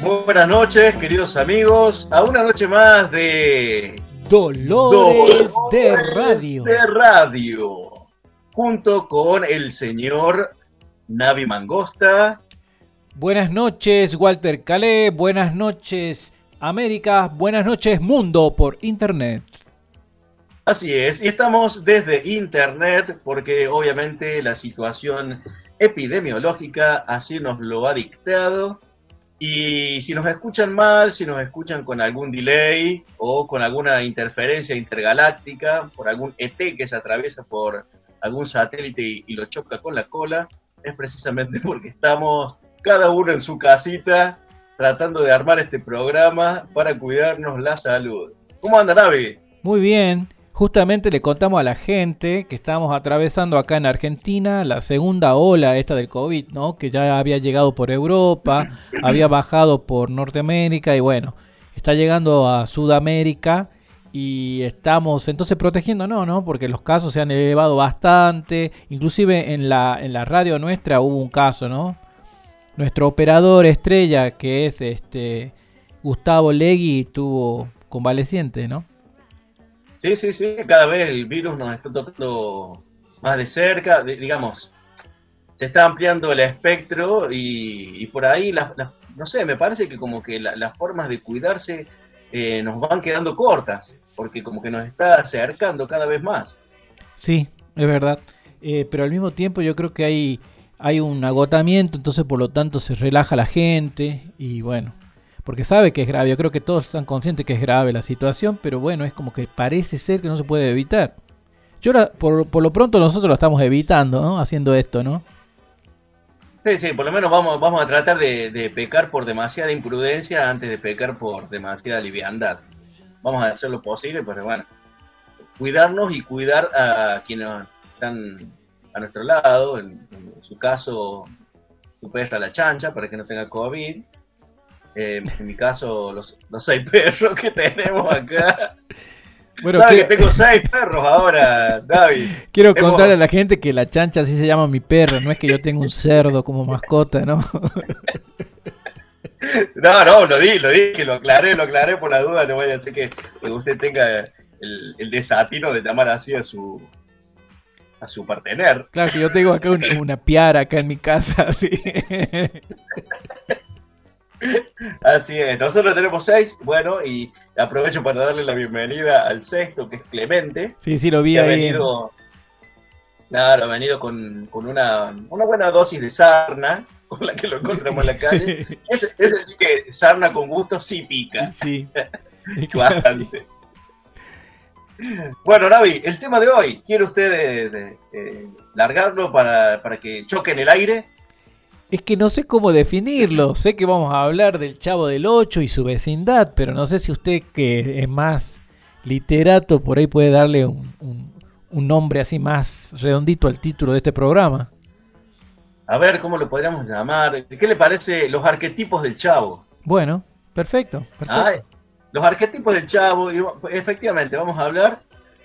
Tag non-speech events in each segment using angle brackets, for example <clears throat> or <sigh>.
Muy buenas noches, queridos amigos, a una noche más de Dolores, de Radio. De Radio, junto con el señor Navi Mangosta. Buenas noches, Walter Calé. Buenas noches, América. Buenas noches, mundo por Internet. Así es, y estamos desde Internet porque obviamente la situación epidemiológica así nos lo ha dictado. Y si nos escuchan mal, si nos escuchan con algún delay o con alguna interferencia intergaláctica, por algún ET que se atraviesa por algún satélite y, lo choca con la cola, es precisamente <laughs> porque estamos cada uno en su casita tratando de armar este programa para cuidarnos la salud. ¿Cómo anda, Navi? Muy bien. Justamente le contamos a la gente que estamos atravesando acá en Argentina la segunda ola esta del COVID, ¿no? Que ya había llegado por Europa, <coughs> había bajado por Norteamérica y bueno, está llegando a Sudamérica y estamos entonces protegiéndonos, ¿no? Porque los casos se han elevado bastante, inclusive en la, en la radio nuestra hubo un caso, ¿no? Nuestro operador estrella, que es este Gustavo Legui, tuvo convaleciente, ¿no? Sí, sí, sí, cada vez el virus nos está tocando más de cerca, digamos, se está ampliando el espectro y, por ahí, no sé, me parece que como que las formas de cuidarse eh, nos van quedando cortas, porque como que nos está acercando cada vez más. Sí, es verdad, eh, pero al mismo tiempo yo creo que hay, hay un agotamiento, entonces por lo tanto se relaja la gente y bueno, porque sabe que es grave. Yo creo que todos están conscientes que es grave la situación, pero bueno, es como que parece ser que no se puede evitar. Yo por, por lo pronto nosotros lo estamos evitando, ¿no? Haciendo esto, ¿no? Sí, sí, por lo menos vamos, vamos a tratar de, pecar por demasiada imprudencia antes de pecar por demasiada liviandad. Vamos a hacer lo posible, pero bueno, cuidarnos y cuidar a quienes están a nuestro lado, en, su caso, su perra la chancha para que no tenga COVID, eh, en mi caso, los, seis <laughs> perros que tenemos acá. Bueno, que... tengo seis perros ahora, David. Quiero contarle a la gente que la chancha así se llama mi perro, no es que yo tenga un cerdo como mascota, ¿no? <laughs> no, no, lo di, lo di, que lo aclaré, lo aclaré por la duda, no vaya a ser que, usted tenga el, desatino de llamar así a su a su partener. Claro que yo tengo acá una, <laughs> una piara acá en mi casa, así. Así es, nosotros tenemos seis, bueno, y aprovecho para darle la bienvenida al sexto, que es Clemente. Sí, sí, lo vi ahí. Ha venido, claro, ha venido con, una, buena dosis de sarna, <laughs> con la que lo encontramos en la calle. <laughs> ese, sí que sarna con gusto sí pica. Sí. <laughs> Bastante. Bueno, Navi, el tema de hoy, ¿quiere usted largarlo para, para que choque en el aire? Es que no sé cómo definirlo. <laughs> Sé que vamos a hablar del Chavo del 8 y su vecindad, pero no sé si usted que es más literato por ahí puede darle un, nombre así más redondito al título de este programa. A ver, ¿cómo lo podríamos llamar? ¿Qué le parece los arquetipos del Chavo? Bueno, perfecto. los arquetipos del Chavo, efectivamente, vamos a hablar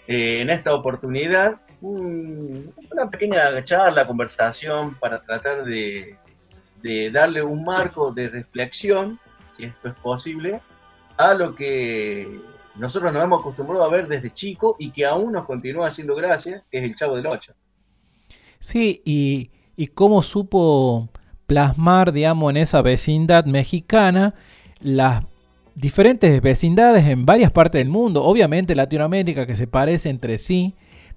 eh, en esta oportunidad una pequeña charla, conversación para tratar de de darle un marco de reflexión, si esto es posible, a lo que nosotros nos hemos acostumbrado a ver desde chico y que aún nos continúa haciendo gracia, que es el Chavo del Ocho. Sí, y, y cómo supo plasmar, digamos, en esa vecindad mexicana las diferentes vecindades en varias partes del mundo, obviamente Latinoamérica que se parece entre sí,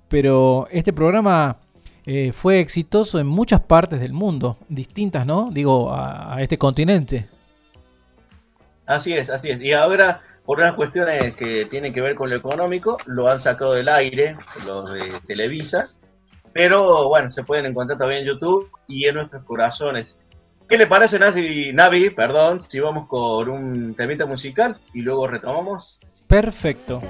pero este programa eh, fue exitoso en muchas partes del mundo, distintas, ¿no? Digo, a, este continente. Así es, así es. Y ahora, por unas cuestiones que tienen que ver con lo económico, lo han sacado del aire, los de Televisa. Pero bueno, se pueden encontrar también en YouTube y en nuestros corazones. ¿Qué le parece, Navi, Navi perdón, si vamos con un temita musical y luego retomamos? Perfecto.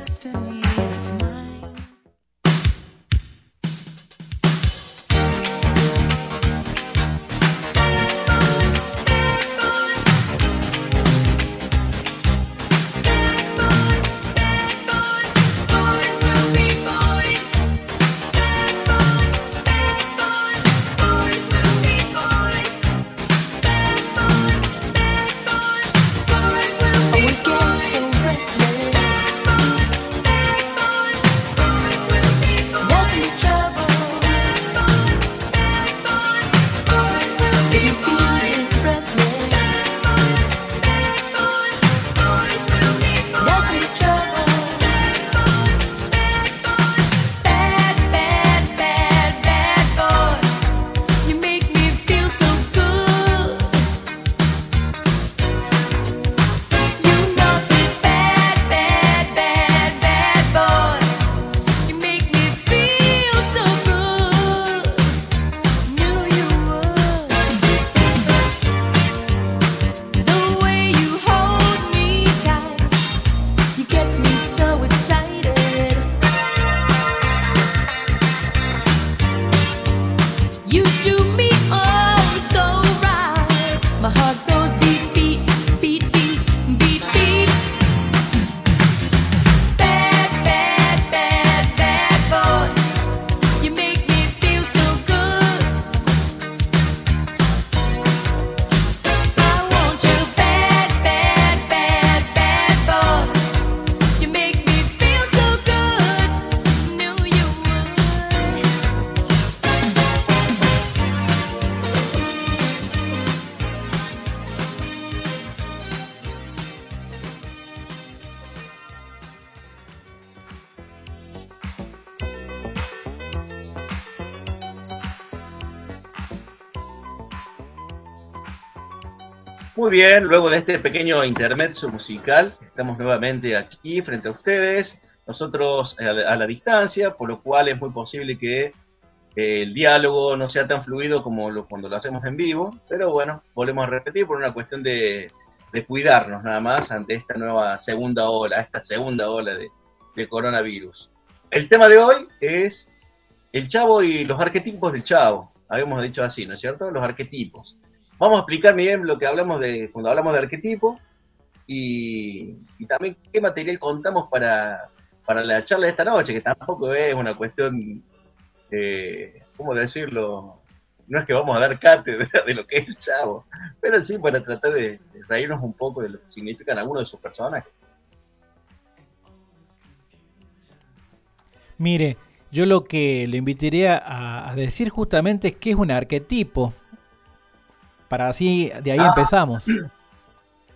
Bien, luego de este pequeño intermezzo musical, estamos nuevamente aquí frente a ustedes, nosotros a la, distancia, por lo cual es muy posible que eh, el diálogo no sea tan fluido como cuando lo hacemos en vivo, pero bueno, volvemos a repetir por una cuestión de, cuidarnos nada más ante esta nueva segunda ola, esta segunda ola de, de coronavirus. El tema de hoy es el chavo y los arquetipos del chavo habíamos dicho así, ¿no es cierto? Los arquetipos. Vamos a explicar bien lo que hablamos de cuando hablamos de arquetipo y, también qué material contamos para, para, la charla de esta noche, que tampoco es una cuestión, eh, ¿cómo decirlo? No es que vamos a dar cátedra <laughs> de lo que es el chavo, pero sí para tratar de, reírnos un poco de lo que significan algunos de sus personajes. Mire, yo lo que le invitaría a, decir justamente es que es un arquetipo. Para así, de ahí ah. empezamos.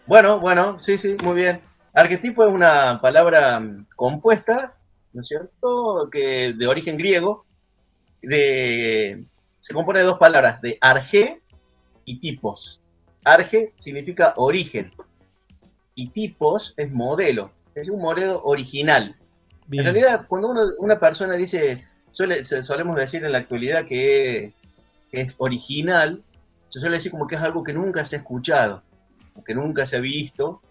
Bueno, bueno, sí, sí, muy bien. Arquetipo es una palabra mm, compuesta, ¿no es cierto? Que de origen griego, de, se compone de dos palabras, de arge y tipos. Arge significa origen y tipos es modelo, es un modelo original. En realidad, cuando una persona dice, solemos decir en la actualidad que es original, se suele decir como que es algo que nunca se ha escuchado, que nunca se ha visto,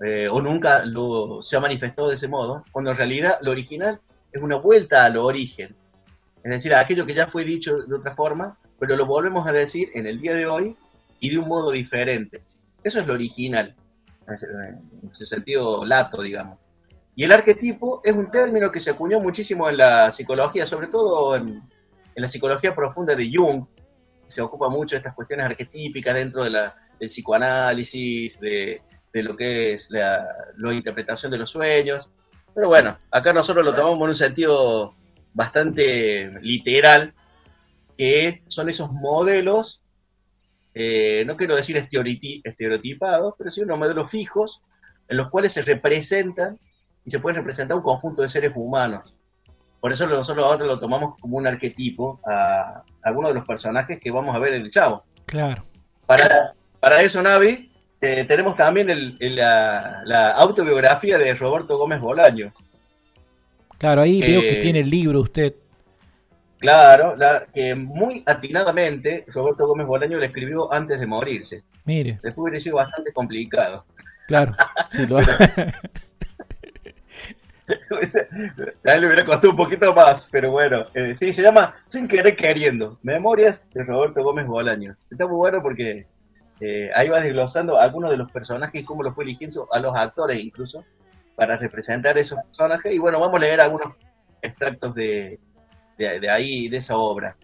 eh, o nunca lo, se ha manifestado de ese modo, cuando en realidad lo original es una vuelta a lo origen. Es decir, a aquello que ya fue dicho de otra forma, pero lo volvemos a decir en el día de hoy y de un modo diferente. Eso es lo original, en ese sentido lato, digamos. Y el arquetipo es un término que se acuñó muchísimo en la psicología, sobre todo en, la psicología profunda de Jung, se ocupa mucho de estas cuestiones arquetípicas dentro de la, del psicoanálisis, de, lo que es la, interpretación de los sueños. Pero bueno, acá nosotros lo tomamos en un sentido bastante literal, que son esos modelos, eh, no quiero decir estereotipados, pero sí unos modelos fijos en los cuales se representan y se puede representar un conjunto de seres humanos. Por eso nosotros ahora lo tomamos como un arquetipo algunos de los personajes que vamos a ver en el Chavo. Claro. Para, para eso, Navi, eh, tenemos también la, autobiografía de Roberto Gómez Bolaño. Claro, ahí veo que tiene el libro usted. Claro, que muy atinadamente Roberto Gómez Bolaño le escribió antes de morirse. Mire. Después hubiera sido bastante complicado. Claro, sí, lo <laughs> <laughs> <laughs> a él le hubiera costado un poquito más, pero bueno. Eh, sí, se llama Sin querer queriendo. Memorias de Roberto Gómez Bolaño. Está muy bueno porque eh, ahí va desglosando algunos de los personajes y cómo los fue eligiendo a los actores incluso para representar esos personajes. Y bueno, vamos a leer algunos extractos de, de, ahí, de esa obra.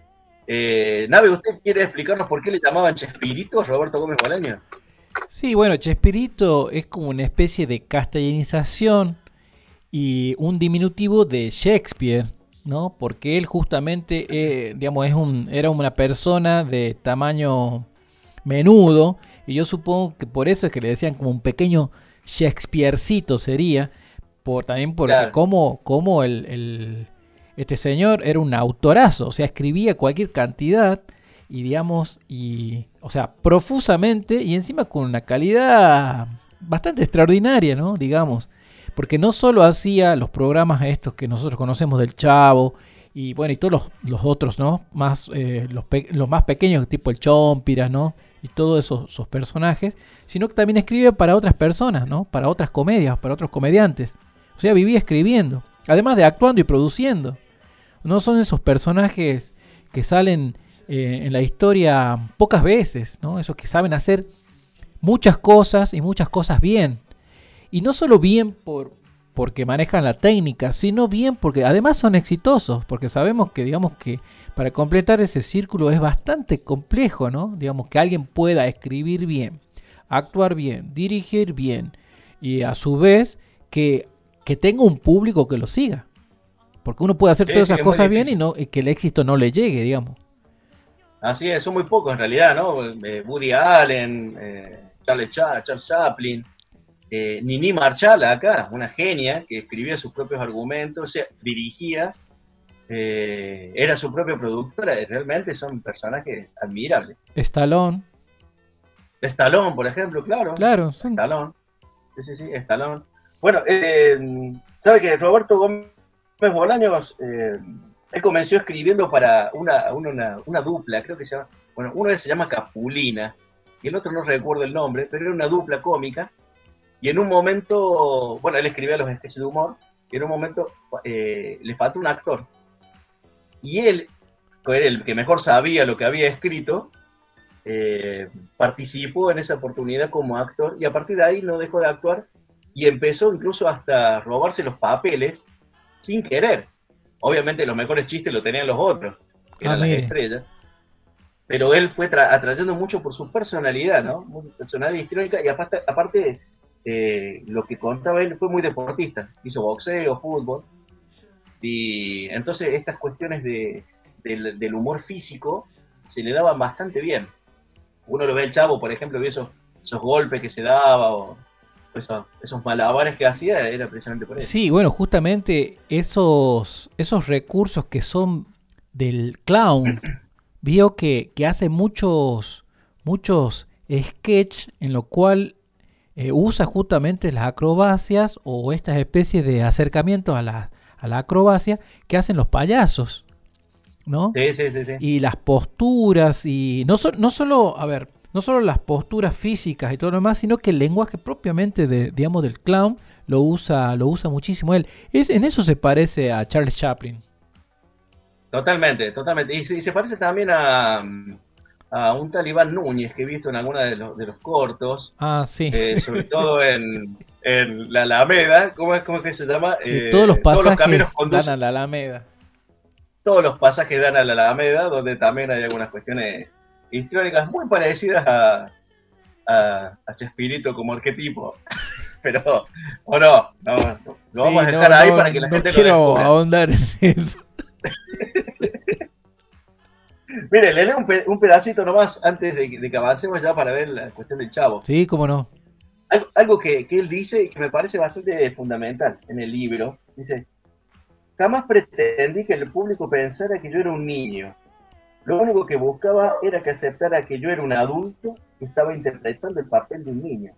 Eh, Nave, ¿usted quiere explicarnos por qué le llamaban Chespirito a Roberto Gómez Bolaño? Sí, bueno, Chespirito es como una especie de castellanización y un diminutivo de Shakespeare, ¿no? Porque él justamente, eh, digamos, es un, era una persona de tamaño menudo y yo supongo que por eso es que le decían como un pequeño Shakespearecito sería, por, también por cómo, cómo el, este señor era un autorazo, o sea, escribía cualquier cantidad y digamos, y, o sea, profusamente y encima con una calidad bastante extraordinaria, ¿no? Digamos porque no solo hacía los programas estos que nosotros conocemos del Chavo y bueno, y todos los, otros, ¿no? Más, eh, los, los, más pequeños, tipo el Chompiras, ¿no? Y todos esos, esos, personajes, sino que también escribe para otras personas, ¿no? Para otras comedias, para otros comediantes. O sea, vivía escribiendo, además de actuando y produciendo. No son esos personajes que salen eh, en la historia pocas veces, ¿no? Esos que saben hacer muchas cosas y muchas cosas bien. Y no solo bien por, porque manejan la técnica, sino bien porque además son exitosos, porque sabemos que digamos que para completar ese círculo es bastante complejo, ¿no? Digamos que alguien pueda escribir bien, actuar bien, dirigir bien y a su vez que, que tenga un público que lo siga. Porque uno puede hacer todas esas cosas bien y, no, y que el éxito no le llegue, digamos. Así es, son muy pocos en realidad, ¿no? Eh, Woody Allen, eh, Charles, Charles Chaplin, eh, Nini Marchal acá, una genia que escribía sus propios argumentos, o sea, dirigía, eh, era su propia productora, realmente son personajes admirables. Stallone. Stallone, por ejemplo, claro. Claro, son... Stallone. Sí, sí, sí, Stallone. Bueno, eh, sabe que Roberto Gómez Bolaños, eh, él comenzó escribiendo para una, una, una, dupla, creo que se llama, bueno, uno se llama Capulina, y el otro no recuerdo el nombre, pero era una dupla cómica, y en un momento, bueno, él escribía los sketches de humor, y en un momento eh, le faltó un actor. Y él, que era el que mejor sabía lo que había escrito, eh, participó en esa oportunidad como actor, y a partir de ahí no dejó de actuar, y empezó incluso hasta robarse los papeles sin querer. Obviamente los mejores chistes lo tenían los otros, que eran ah, las estrellas. Pero él fue atrayendo mucho por su personalidad, ¿no? personalidad histórica y aparte, aparte eh, lo que contaba él fue muy deportista. Hizo boxeo, fútbol. Y entonces estas cuestiones de, del, humor físico se le daban bastante bien. Uno lo ve el chavo, por ejemplo, ve esos, esos golpes que se daba o esos, malabares que hacía era precisamente por eso. Sí, bueno, justamente esos, esos recursos que son del clown, vio que, hace muchos, muchos sketch en lo cual eh, usa justamente las acrobacias o estas especies de acercamientos a la, a la acrobacia que hacen los payasos. ¿No? Sí, sí, sí, Y las posturas y no, no solo, a ver, no solo las posturas físicas y todo lo demás, sino que el lenguaje propiamente de, digamos, del clown lo usa, lo usa muchísimo él. Es, en eso se parece a Charles Chaplin. Totalmente, totalmente. Y, se parece también a, un talibán Núñez que he visto en alguna de los, de los cortos. Ah, sí. Eh, <laughs> sobre todo en, la Alameda. ¿Cómo es, cómo que se llama? Eh, todos los pasajes dan a la Alameda. Todos los pasajes dan a la Alameda, donde también hay algunas cuestiones históricas muy parecidas a, a, Chespirito como arquetipo. <laughs> Pero, o no, no, lo vamos a dejar ahí para que la gente quiero ahondar en eso. <laughs> Mire, le leo un, pedacito nomás antes de, que avancemos ya para ver la cuestión del chavo. Sí, cómo no. Algo, que, que, él dice y que me parece bastante fundamental en el libro. Dice, jamás pretendí que el público pensara que yo era un niño. Lo único que buscaba era que aceptara que yo era un adulto que estaba interpretando el papel de un niño.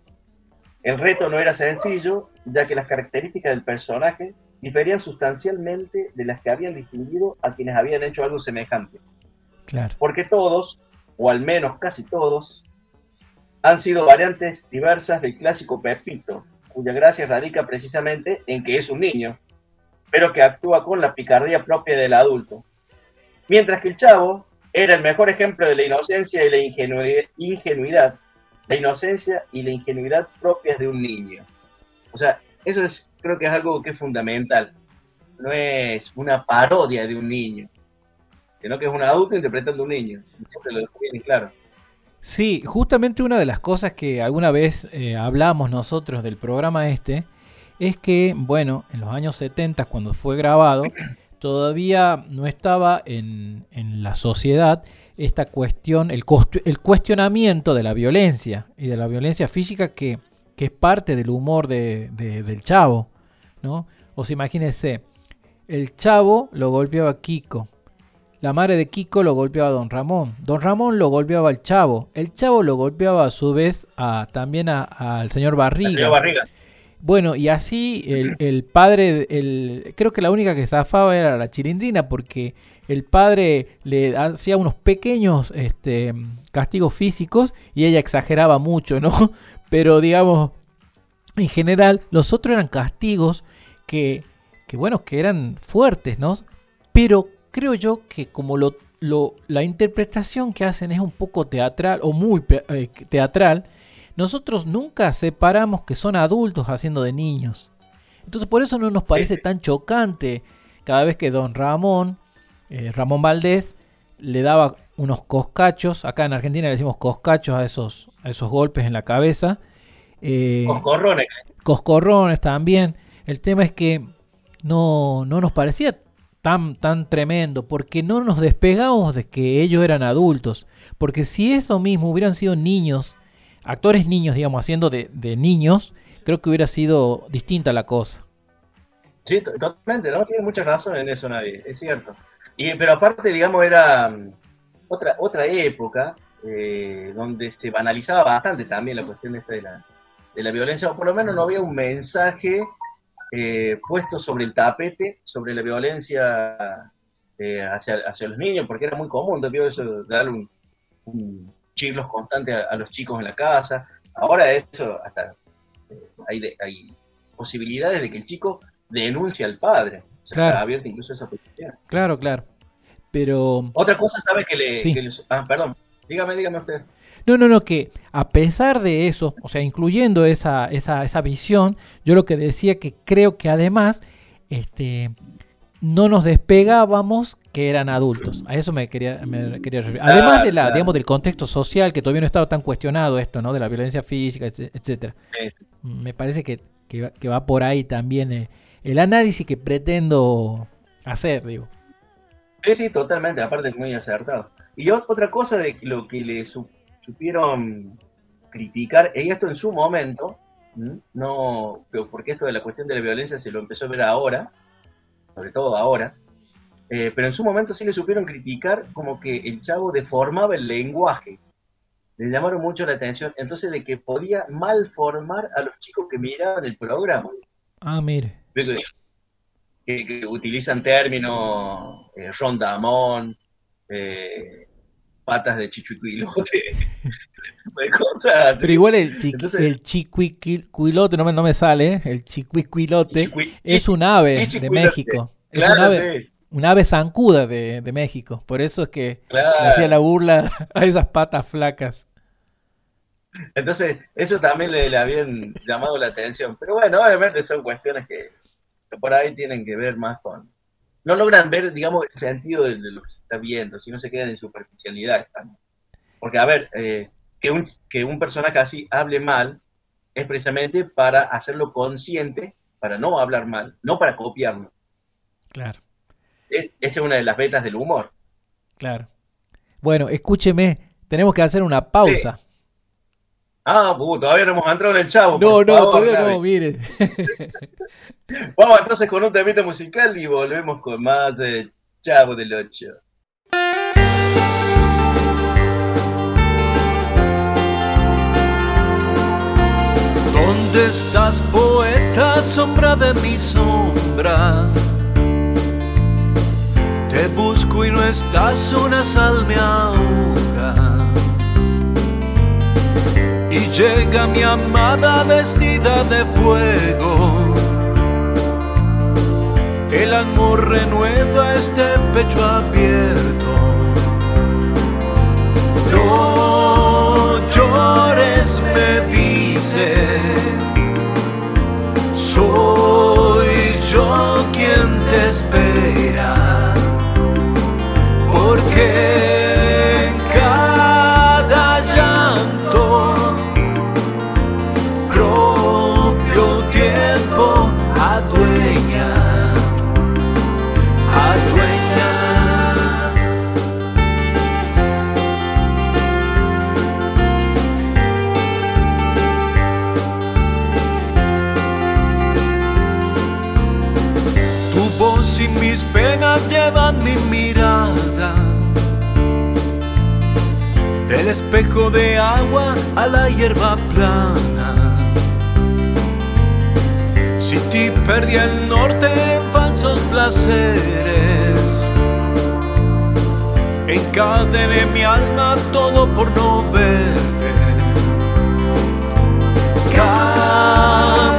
El reto no era sencillo, ya que las características del personaje diferían sustancialmente de las que habían distinguido a quienes habían hecho algo semejante. Porque todos, o al menos casi todos, han sido variantes diversas del clásico Pepito, cuya gracia radica precisamente en que es un niño, pero que actúa con la picardía propia del adulto. Mientras que el chavo era el mejor ejemplo de la inocencia y la ingenuidad, la inocencia y la ingenuidad propias de un niño. O sea, eso es, creo que es algo que es fundamental. No es una parodia de un niño, sino que es un adulto interpretando a un niño. Siempre lo dejo bien claro. Sí, justamente una de las cosas que alguna vez eh, hablamos nosotros del programa este es que, bueno, en los años 70, cuando fue grabado, <clears throat> todavía no estaba en, la sociedad esta cuestión, el, el, cuestionamiento de la violencia y de la violencia física que, es parte del humor de, del chavo. ¿no? O sea, imagínense, el chavo lo golpeaba a Kiko. La madre de Kiko lo golpeaba a Don Ramón. Don Ramón lo golpeaba al chavo. El chavo lo golpeaba a su vez a, también al señor Barriga. señor Barriga. Bueno, y así el, padre, el, creo que la única que zafaba era la chilindrina, porque el padre le hacía unos pequeños este, castigos físicos y ella exageraba mucho, ¿no? <laughs> Pero digamos, en general, los otros eran castigos que, que bueno, que eran fuertes, ¿no? Pero creo yo que como lo, lo, la interpretación que hacen es un poco teatral o muy eh, teatral, nosotros nunca separamos que son adultos haciendo de niños. Entonces por eso no nos parece tan chocante cada vez que don Ramón, eh, Ramón Valdés, le daba unos coscachos, acá en Argentina le decimos coscachos a esos, a esos golpes en la cabeza. Eh, coscorrones. Coscorrones también. El tema es que no, no nos parecía tan, tan tremendo, porque no nos despegamos de que ellos eran adultos. Porque si eso mismo hubieran sido niños actores niños, digamos, haciendo de, niños, creo que hubiera sido distinta la cosa. Sí, totalmente, no tiene mucha razón en eso nadie, es cierto. Y, pero aparte, digamos, era mm, otra, otra época, eh, donde se banalizaba bastante también la cuestión esta de la, de la violencia, o por lo menos no había un mensaje eh, puesto sobre el tapete, sobre la violencia eh, hacia, hacia, los niños, porque era muy común, también eso, darle un, un chiflos constante a, los chicos en la casa. Ahora eso, hasta hay, hay posibilidades de que el chico denuncie al padre. O sea, claro. abierta incluso esa posibilidad. Claro, claro. Pero... Otra cosa, ¿sabe que le... ah, perdón. Dígame, dígame usted. No, no, no, que a pesar de eso, o sea, incluyendo esa, esa, esa visión, yo lo que decía que creo que además este, no nos despegábamos que eran adultos. A eso me quería, me quería referir. Además de la, digamos, del contexto social, que todavía no estaba tan cuestionado esto, ¿no? De la violencia física, etcétera. Me parece que, que, va por ahí también eh, el análisis que pretendo hacer, digo. Sí, sí, totalmente, aparte muy acertado. Y otra cosa de lo que le supieron criticar, y esto en su momento, no, porque esto de la cuestión de la violencia se lo empezó a ver ahora, sobre todo ahora, eh, pero en su momento sí le supieron criticar como que el chavo deformaba el lenguaje. Le llamaron mucho la atención, entonces de que podía malformar a los chicos que miraban el programa. Ah, mire. Que, utilizan términos eh, rondamón, eh, patas de chichuiquilote, de <laughs> cosas. Pero igual el, chiquiquilote, no me, no me sale, el chiquiquilote, es un ave de México. Es un ave, un ave zancuda de, México. Por eso es que hacía la burla <laughs> a esas patas flacas. Entonces, eso también le, habían llamado la atención. Pero bueno, obviamente son cuestiones que, por ahí tienen que ver más con... No logran ver, digamos, el sentido de, lo que se está viendo, si no se quedan en superficialidad. Porque, a ver, eh, que, un, que un personaje así hable mal es precisamente para hacerlo consciente, para no hablar mal, no para copiarlo. Claro. esa es una de las vetas del humor. Claro. Bueno, escúcheme, tenemos que hacer una pausa. Ah, uh, todavía no hemos entrado en el chavo. No, no, todavía no, mire. <laughs> Vamos entonces con un temita musical y volvemos con más de Chavo del Ocho. ¿Dónde estás, poeta, sombra de mi sombra? Te busco y no estás, una sal me Y llega mi amada vestida de fuego. El amor renueva este pecho abierto. No llores, me dice. Soy yo quien te espera porque mis penas llevan mi mirada del espejo de agua a la hierba plana. Si ti perdí el norte en falsos placeres, encadené mi alma todo por no verte.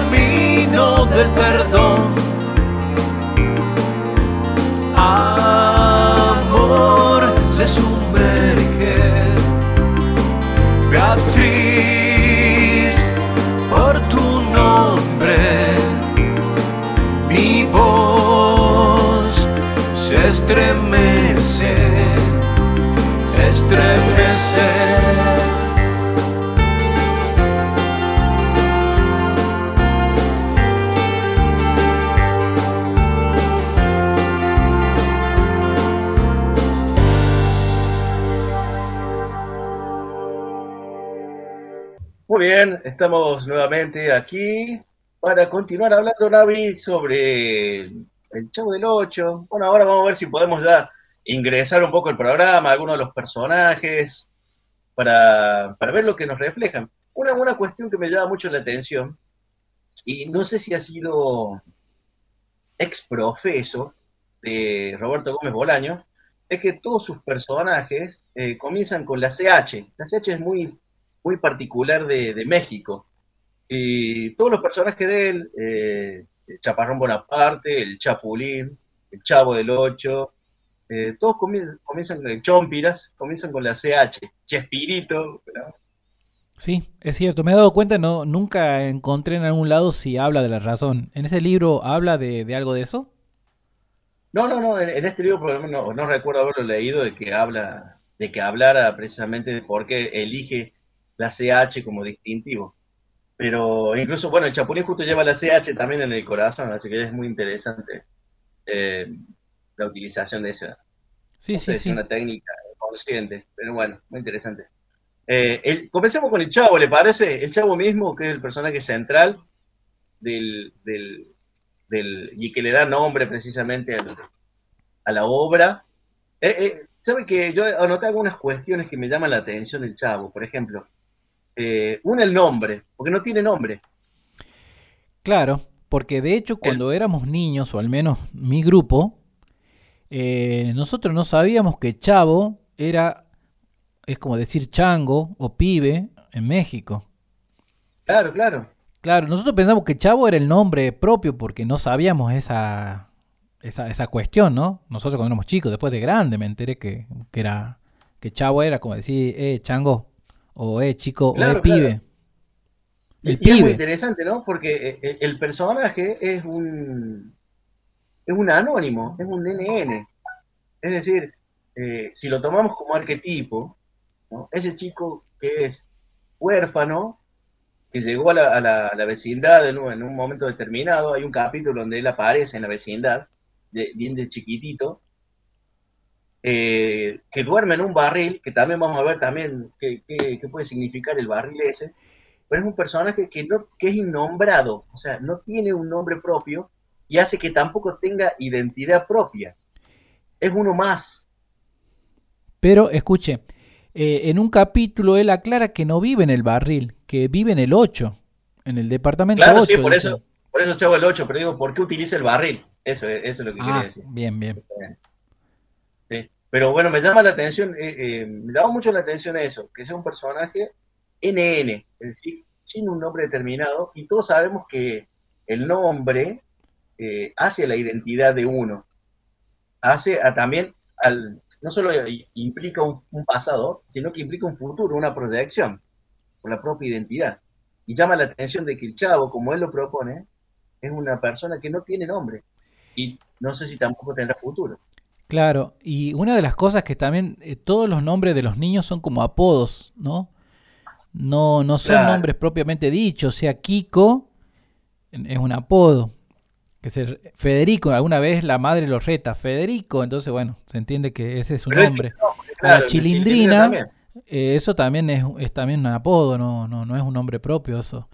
Camino del perdón. Amor se sumerge Beatriz, por tu nombre, mi voz se estremece, se estremece. Bien, estamos nuevamente aquí para continuar hablando, Navi, sobre el Chavo del Ocho. Bueno, ahora vamos a ver si podemos ya ingresar un poco el programa, algunos de los personajes. para, ver lo que nos reflejan. Una, una cuestión que me llama mucho la atención, y no sé si ha sido exprofeso de Roberto Gómez Bolaño, es que todos sus personajes eh, comienzan con la CH. La CH es muy, muy particular de, de México. Y todos los personajes de él, eh, el Chaparrón Bonaparte, el Chapulín, el Chavo del Ocho, eh, todos comienzan, comienzan con el Chompiras, comienzan con la CH, Chespirito. ¿no? Sí, es cierto. Me he dado cuenta, no, nunca encontré en algún lado si habla de la razón. ¿En ese libro habla de, de algo de eso? No, no, no, en, en este libro por lo menos no, no recuerdo haberlo leído de que habla, de que hablara precisamente de por qué elige la CH como distintivo. Pero incluso, bueno, el Chapulín justo lleva la CH también en el corazón, así que es muy interesante eh, la utilización de esa. Sí, No sí, sé sí. una técnica consciente, pero bueno, muy interesante. Eh, el- comencemos con el Chavo, ¿le parece? El Chavo mismo, que es el personaje central del, del, del- y que le da nombre precisamente al- a la obra. Eh, eh, ¿Sabe que yo anoté algunas cuestiones que me llaman la atención del Chavo? Por ejemplo, eh, una el nombre, porque no tiene nombre. Claro, porque de hecho cuando éramos niños, o al menos mi grupo, eh, nosotros no sabíamos que chavo era, es como decir chango o pibe en México. Claro, claro. Claro, nosotros pensamos que chavo era el nombre propio porque no sabíamos esa, esa, esa cuestión, ¿no? Nosotros cuando éramos chicos, después de grande me enteré que, que era, que chavo era como decir, eh, chango, o eh, chico, o Claro, eh, pibe. El Y es muy pibe. interesante, ¿no? Porque eh, el personaje es un es un anónimo, es un NN. Es decir, eh, si lo tomamos como arquetipo, ¿no? ese chico que es huérfano, que llegó a la, a la- a la vecindad en un, en un momento determinado, hay un capítulo donde él aparece en la vecindad, de- bien de chiquitito, eh, que duerme en un barril, que también vamos a ver también qué, qué- qué puede significar el barril ese, pero es un personaje que, no, que es innombrado, o sea, no tiene un nombre propio y hace que tampoco tenga identidad propia. Es uno más. Pero escuche, eh, en un capítulo él aclara que no vive en el barril, que vive en el 8, en el departamento Claro, 8. sí, por dice. eso, por eso Chavo el 8, pero digo, ¿por qué utiliza el barril? Eso, es- eso es lo que Ah, decir. bien, bien. Sí. Pero bueno, me llama la atención, eh, eh, me llama mucho la atención eso, que sea un personaje NN, es decir, sin un nombre determinado, y todos sabemos que el nombre eh, hace la identidad de uno, hace a también, al, no solo implica un, un pasado, sino que implica un futuro, una proyección, por la propia identidad. Y llama la atención de que el chavo, como él lo propone, es una persona que no tiene nombre, y no sé si tampoco tendrá futuro. Claro, y una de las cosas que también eh, todos los nombres de los niños son como apodos, ¿no? No, no son Claro. nombres propiamente dichos, o sea, Kiko es un apodo. Que se, Federico, alguna vez la madre lo reta, Federico, entonces bueno, se entiende que ese es su Pero es nombre. la chilindrina, también. Eh, eso también es, es también un apodo, no, no, no es un nombre propio eso.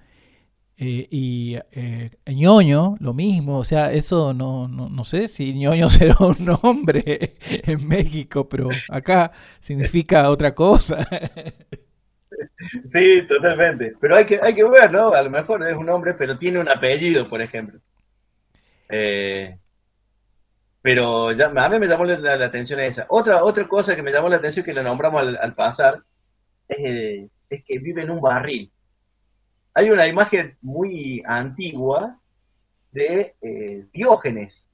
Eh, y eh, ñoño, lo mismo, o sea, eso no, no, no sé si ñoño <laughs> será un nombre <laughs> en México, pero acá significa otra cosa. <laughs> Sí, totalmente. Pero hay que, hay que ver, ¿no? A lo mejor es un hombre, pero tiene un apellido, por ejemplo. Eh, pero ya, a mí me llamó la, la- atención esa. Otra, otra cosa que me llamó la atención que la nombramos al, pasar eh, es que vive en un barril. Hay una imagen muy antigua de eh, Diógenes,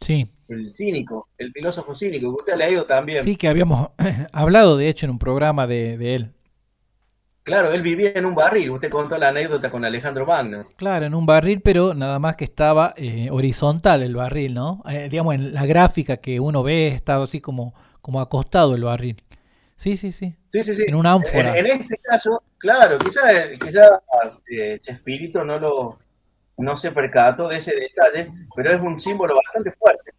Sí, el cínico, el filósofo cínico, que usted ha leído también. sí que habíamos hablado de hecho en un programa de, de él. Claro, él vivía en un barril. Usted contó la anécdota con Alejandro Magno. Claro, en un barril, pero nada más que estaba eh, horizontal el barril, ¿no? Eh, digamos, en la gráfica que uno ve estaba así como, como acostado el barril. Sí, sí, sí. Sí, sí, sí. En una ánfora. En, en este caso, claro, quizás quizá, eh, Chespirito no lo no se percató de ese detalle, pero es un símbolo bastante fuerte,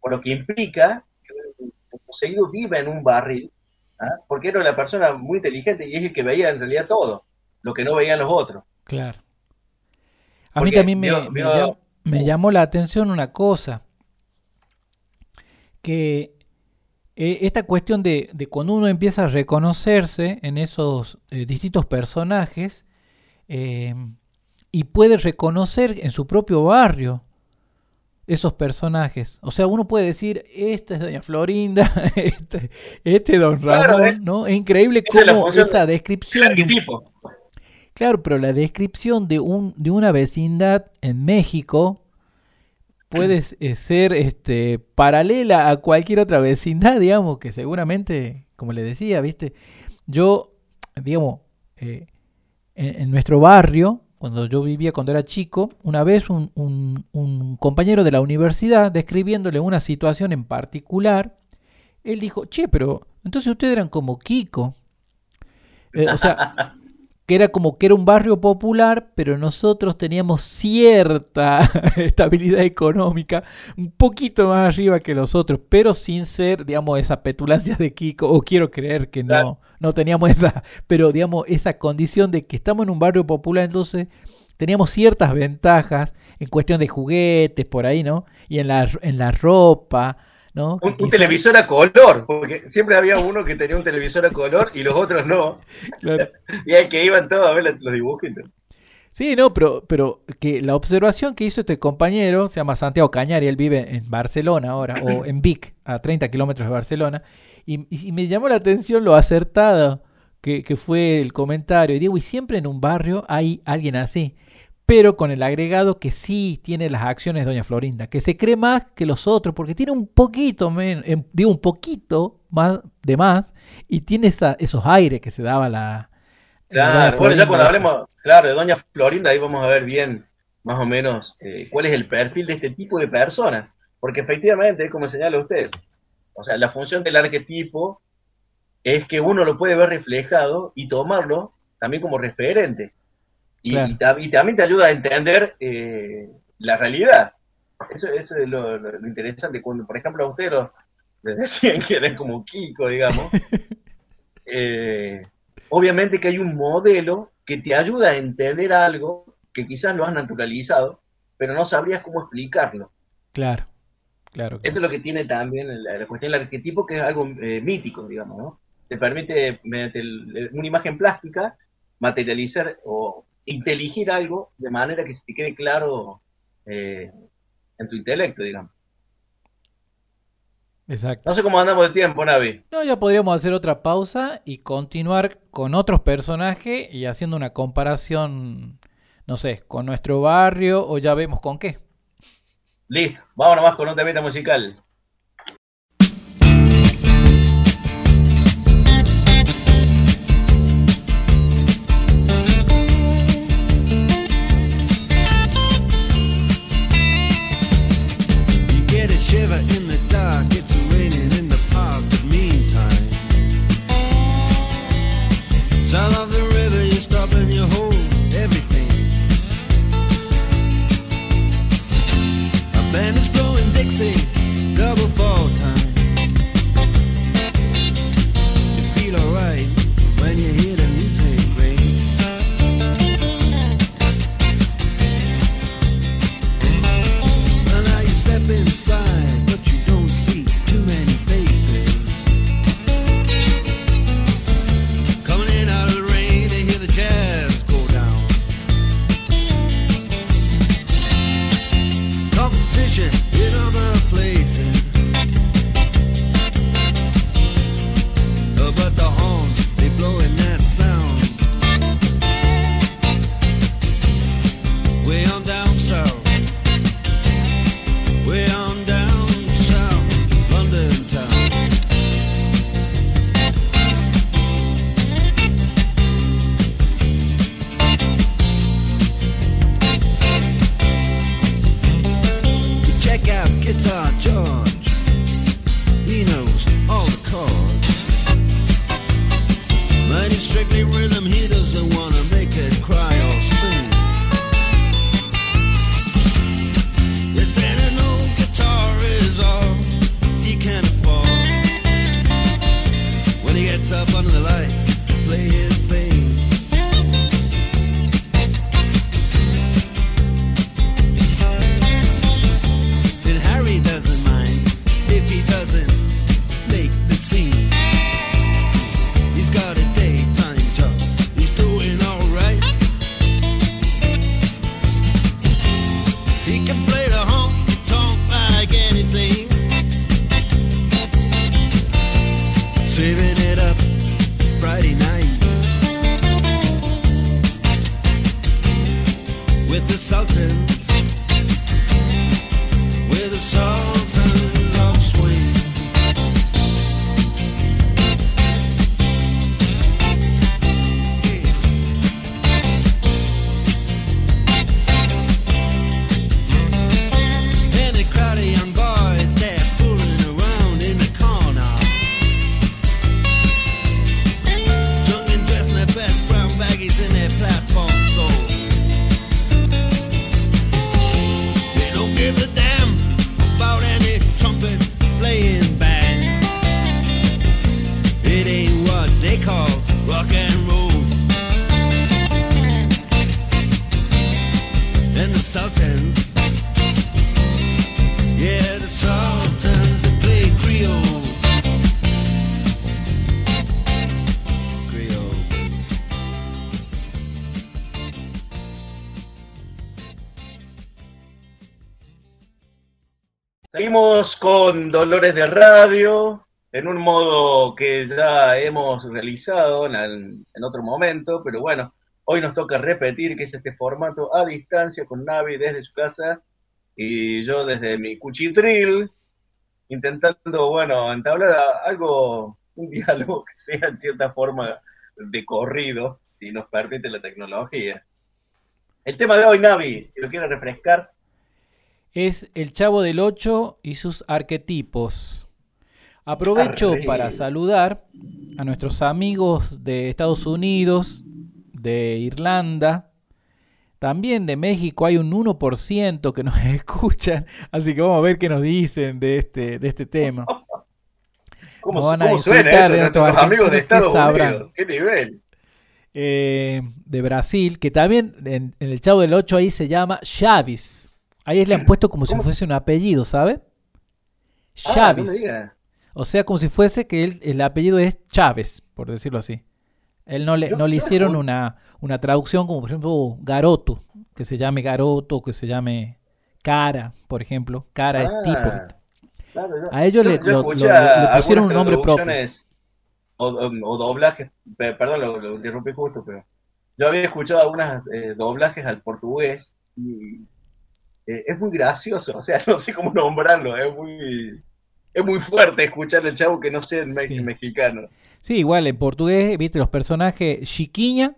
por lo que implica que un poseído vive en un barril, ¿ah? porque era una persona muy inteligente y es el que veía en realidad todo, lo que no veían los otros. Claro. A mí también me, vio- me vio- llam- me llamó la atención una cosa, que eh, esta cuestión de, de, cuando uno empieza a reconocerse en esos eh, distintos personajes eh, y puede reconocer en su propio barrio esos personajes. O sea, uno puede decir, esta es Doña Florinda, <laughs> este, este Don Ramón, ¿no? Es increíble cómo esa descripción... De. Claro, pero la descripción de, un, de una vecindad en México puede eh, ser este, paralela a cualquier otra vecindad, digamos, que seguramente, como le decía, viste, yo, digamos, eh, en, nuestro barrio, cuando yo vivía cuando era chico, una vez un, un, compañero de la universidad, describiéndole una situación en particular, él dijo, che, pero entonces ustedes eran como Kiko. Eh, o sea, <laughs> que era como que era un barrio popular, pero nosotros teníamos cierta <laughs> estabilidad económica, un poquito más arriba que los otros, pero sin ser, digamos, esa petulancia de Kiko, o quiero creer que no, no teníamos esa, pero digamos, esa condición de que estamos en un barrio popular, entonces teníamos ciertas ventajas en cuestión de juguetes, por ahí, ¿no? Y en la, en la ropa, un, televisor a color, porque siempre había uno que tenía un televisor a color y los otros no. <laughs> y el que iban todos a ver los dibujos. Sí, no, pero, pero que la observación que hizo este compañero, se llama Santiago Cañari, él vive en Barcelona ahora, o <clears throat> en Vic, a 30 kilómetros de Barcelona, y, me llamó la atención lo acertado que, que, fue el comentario. Y digo, y siempre en un barrio hay alguien así pero con el agregado que sí tiene las acciones de Doña Florinda, que se cree más que los otros, porque tiene un poquito, menos, em, digo un poquito más de más, y tiene esos aires que se daba la... Claro, bueno, ya cuando hablemos, claro, de Doña Florinda, ahí vamos a ver bien, más o menos, eh, cuál es el perfil de este tipo de personas, porque efectivamente, como señala usted, o sea, la función del arquetipo es que uno lo puede ver reflejado y tomarlo también como referente. Y, también te ayuda a entender eh, la realidad. Eso, es lo, interesante. Cuando, por ejemplo, a ustedes les decían que eran como Kiko, digamos. <laughs> Eh, obviamente que hay un modelo que te ayuda a entender algo que quizás lo has naturalizado, pero no sabrías cómo explicarlo. Claro, claro. Eso es lo que tiene también la, cuestión del arquetipo, que es algo eh, mítico, digamos, ¿no? Te permite, mediante una imagen plástica, materializar o inteligir algo de manera que se te quede claro eh, en tu intelecto, digamos. Exacto. No sé cómo andamos de tiempo, Navi. No, ya podríamos hacer otra pausa y continuar con otros personajes y haciendo una comparación, no sé, con nuestro barrio o ya vemos con qué. Listo, vámonos más con un temita musical. inside. Con Dolores de Radio, en un modo que ya hemos realizado en, otro momento, pero bueno, hoy nos toca repetir que es este formato a distancia con Navi desde su casa y yo desde mi cuchitril, intentando, bueno, entablar algo, un <laughs> diálogo que sea en cierta forma de corrido, si nos permite la tecnología. El tema de hoy, Navi, si lo quiere refrescar, Es el Chavo del 8 y sus arquetipos. Aprovecho Arre. para saludar a nuestros amigos de Estados Unidos, de Irlanda, también de México. Hay un 1% que nos <laughs> escuchan, así que vamos a ver qué nos dicen de este, de este tema. <laughs> ¿Cómo, van a cómo suena insultar eso? de Nuestros amigos de argentinos, ¿qué Estados? Unidos. ¿Qué nivel? Eh, de Brasil, que también en, en el Chavo del 8 ahí se llama Chaves. Ahí le han puesto como si fuese un apellido, ¿sabe? Ah, digas. O sea, como si fuese que él- el apellido es Chávez, por decirlo así. Él no le, no le hicieron una, una traducción como por ejemplo Garoto, que se llame Garoto, que se llame Cara, por ejemplo. Cara es tipo. Ah, claro, yo- A ellos yo- le, yo lo- escuché lo- le- pusieron un nombre propio. O, o- doblajes, pe- perdón, lo, lo interrumpí justo, pero yo había escuchado algunos doblajes al portugués y eh, es muy gracioso, o sea, <laughs> no sé cómo nombrarlo, es muy, es muy fuerte escuchar el chavo que no sea el me- Sí. mexicano. Sí, igual en portugués, viste, los personajes Chiquiña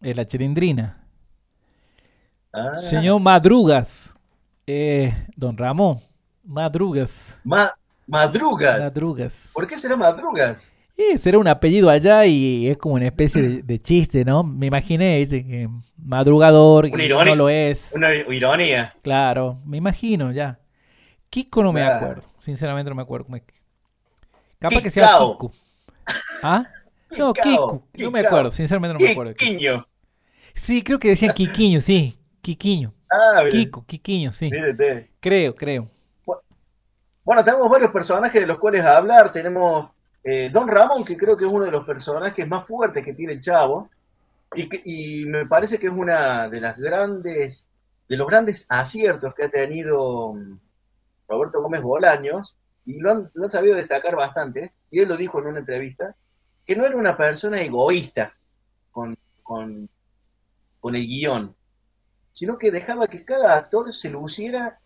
es la chilindrina. Ah, Señor Madrugas, eh, Don Ramón, Madrugas, Ma- madrugas. Madrugas. ¿Por qué será madrugas? Sí, será un apellido allá y es como una especie de, de chiste, ¿no? Me imaginé ¿viste? que madrugador Una ironía. no lo es. Una ironía. Claro, me imagino ya. Kiko no me Claro. acuerdo, sinceramente no me acuerdo. cómo es que- Capaz que sea Kikao. Kiko. <laughs> ¿Ah? No, Kikao, Kiko, no me Kikao. acuerdo, sinceramente no me acuerdo. Quiquiño. Sí, creo que decían Kikiño, sí, Kikiño. Ah, Kiko, Kikiño, sí. Creo, creo. Bueno, tenemos varios personajes de los cuales hablar. Tenemos eh, Don Ramón, que creo que es uno de los personajes más fuertes que tiene Chavo. Y, me parece que es una de las grandes, de los grandes aciertos que ha tenido mm, Roberto Gómez Bolaños. Y lo han, sabido destacar bastante. Y él lo dijo en una entrevista, que no era una persona egoísta con, el guion, sino que dejaba que cada actor se luciera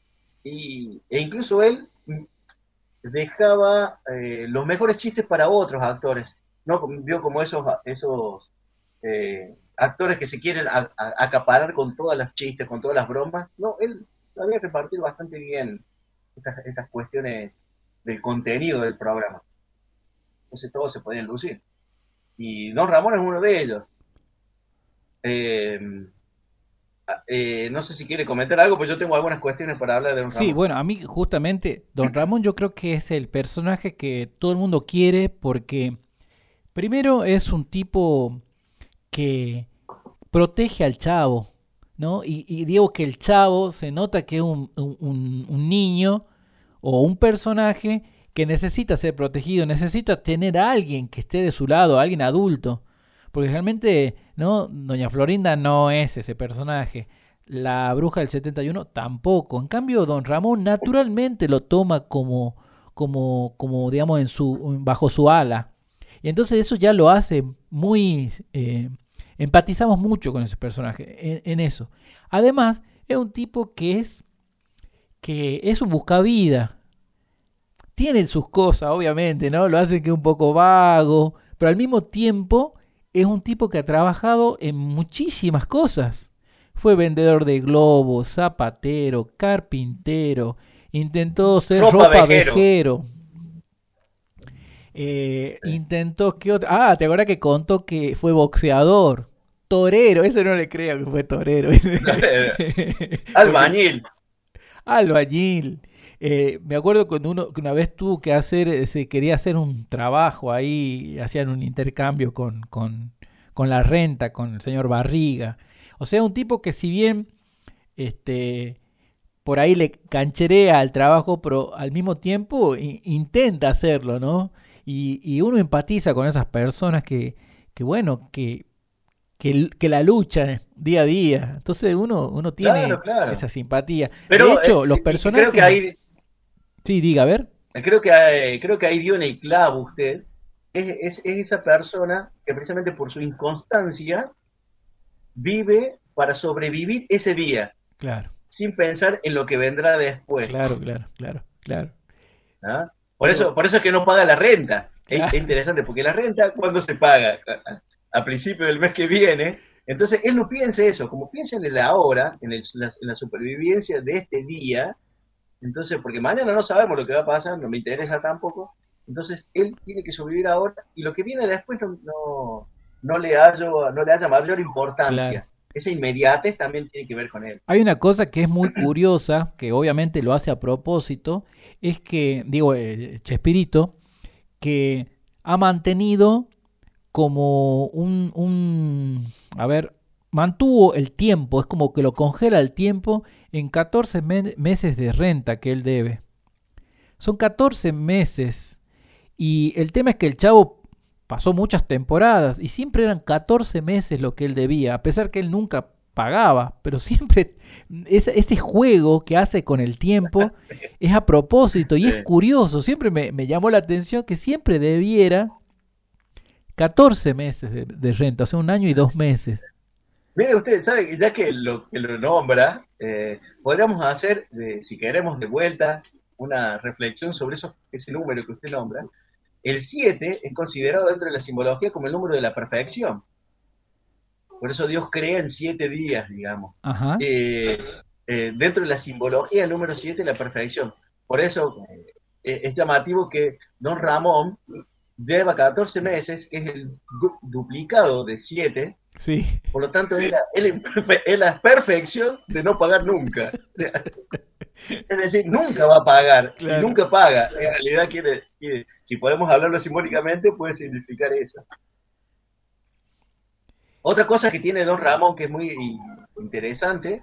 y, e incluso él dejaba eh, los mejores chistes para otros actores. ¿no? Vio como esos, esos eh, actores que se quieren acaparar con todas las chistes, con todas las bromas. No, él sabía repartir bastante bien estas, cuestiones del contenido del programa. Entonces todos se podían lucir. Y Don Ramón es uno de ellos. Eh, eh, no sé si quiere comentar algo, pues yo tengo algunas cuestiones para hablar de Don Sí, Ramón. bueno, a mí justamente Don Ramón yo creo que es el personaje que todo el mundo quiere porque primero es un tipo que protege al chavo, ¿no? Y, y digo que el chavo se nota que es un, un- un- un niño o un personaje que necesita ser protegido, necesita tener a alguien que esté de su lado, alguien adulto. Porque realmente, ¿no? Doña Florinda no es ese personaje. La bruja del 71 tampoco. En cambio, Don Ramón naturalmente lo toma como, como, como digamos, bajo su ala. Y entonces eso ya lo hace muy, eh, empatizamos mucho con ese personaje, en, eso. Además, es un tipo que es, que es un buscavida. Tiene sus cosas, obviamente, ¿no? Lo hace que un poco vago, pero al mismo tiempo es un tipo que ha trabajado en muchísimas cosas. Fue vendedor de globos, zapatero, carpintero, intentó ser Ropa ropa, vejero. vejero. Eh, intentó que otra. Ah, te acuerdas que contó que fue boxeador, torero. Eso no le creo que fue torero. <laughs> Albañil. Albañil. Eh, me acuerdo cuando uno que una vez tuvo que hacer, eh, se quería hacer un trabajo ahí, hacían un intercambio con, con, con la renta, con el señor Barriga. O sea, un tipo que si bien este, por ahí le cancherea al trabajo, pero al mismo tiempo intenta hacerlo, ¿no? Y, y uno empatiza con esas personas que, que bueno, que, que, que la luchan día a día. Entonces uno, uno tiene Claro, claro. esa simpatía. Pero, de hecho, eh, los personajes... Creo que ahí, Sí, diga, a ver. creo que ahí- creo que ahí dio en el clavo usted. Es, es, es esa persona que precisamente por su inconstancia vive para sobrevivir ese día, Claro, sin pensar en lo que vendrá después. claro, claro, claro, claro. ¿ah? Por Pero- eso, por eso es que no paga la renta. Es, Claro. es interesante, porque la renta, ¿cuándo se paga? A, principio del mes que viene. Entonces, él no piensa eso, como piensa en el ahora, en, el- la, en la supervivencia de este día, entonces, porque mañana no sabemos lo que va a pasar, no me interesa tampoco, entonces él tiene que sobrevivir ahora y lo que viene después no, no, no le, hallo, no le haya mayor importancia. Claro. Esa inmediatez también tiene que ver con él. Hay una cosa que es muy curiosa, que obviamente lo hace a propósito, es que, digo, eh, Chespirito, que ha mantenido como un, un, a ver, mantuvo el tiempo, es como que lo congela el tiempo en 14 me- meses de renta que él debe. Son 14 meses y el tema es que el chavo pasó muchas temporadas y siempre eran 14 meses lo que él debía, a pesar que él nunca pagaba, pero <laughs> siempre ese, ese juego que hace con el tiempo <laughs> es a propósito y es curioso, siempre me, me llamó la atención que siempre debiera 14 meses de, de renta, o sea, un año y dos meses. Mire usted, ¿sabe? Ya que lo, que lo nombra, eh, podríamos hacer, si queremos de vuelta, una reflexión sobre eso, ese número que usted nombra. El 7 es considerado dentro de la simbología como el número de la perfección. Por eso Dios crea en siete días, digamos. Ajá. Eh, eh, dentro de la simbología, el número 7 es la perfección. Por eso eh, es llamativo que Don Ramón lleva 14 meses, que es el du- duplicado de 7, Sí. por lo tanto, es, la, perfección de no pagar nunca. Es decir, nunca va a pagar, y Claro. nunca paga. En realidad, quiere, quiere- si podemos hablarlo simbólicamente, puede significar eso. Otra cosa que tiene Don Ramón, que es muy interesante,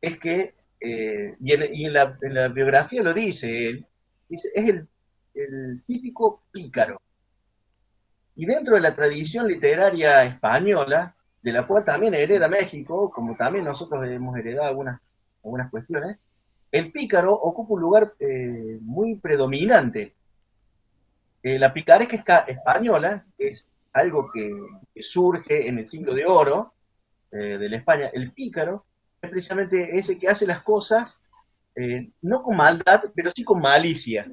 es que, eh, y, en, y en la, en la biografía lo dice él, dice, es el, el típico pícaro. Y dentro de la tradición literaria española, de la cual también hereda México, como también nosotros hemos heredado algunas, algunas cuestiones, el pícaro ocupa un lugar eh, muy predominante. Eh, la picaresca esca- española es algo que, que surge en el siglo de oro eh, de la España. El pícaro es precisamente ese que hace las cosas eh, no con maldad, pero sí con malicia.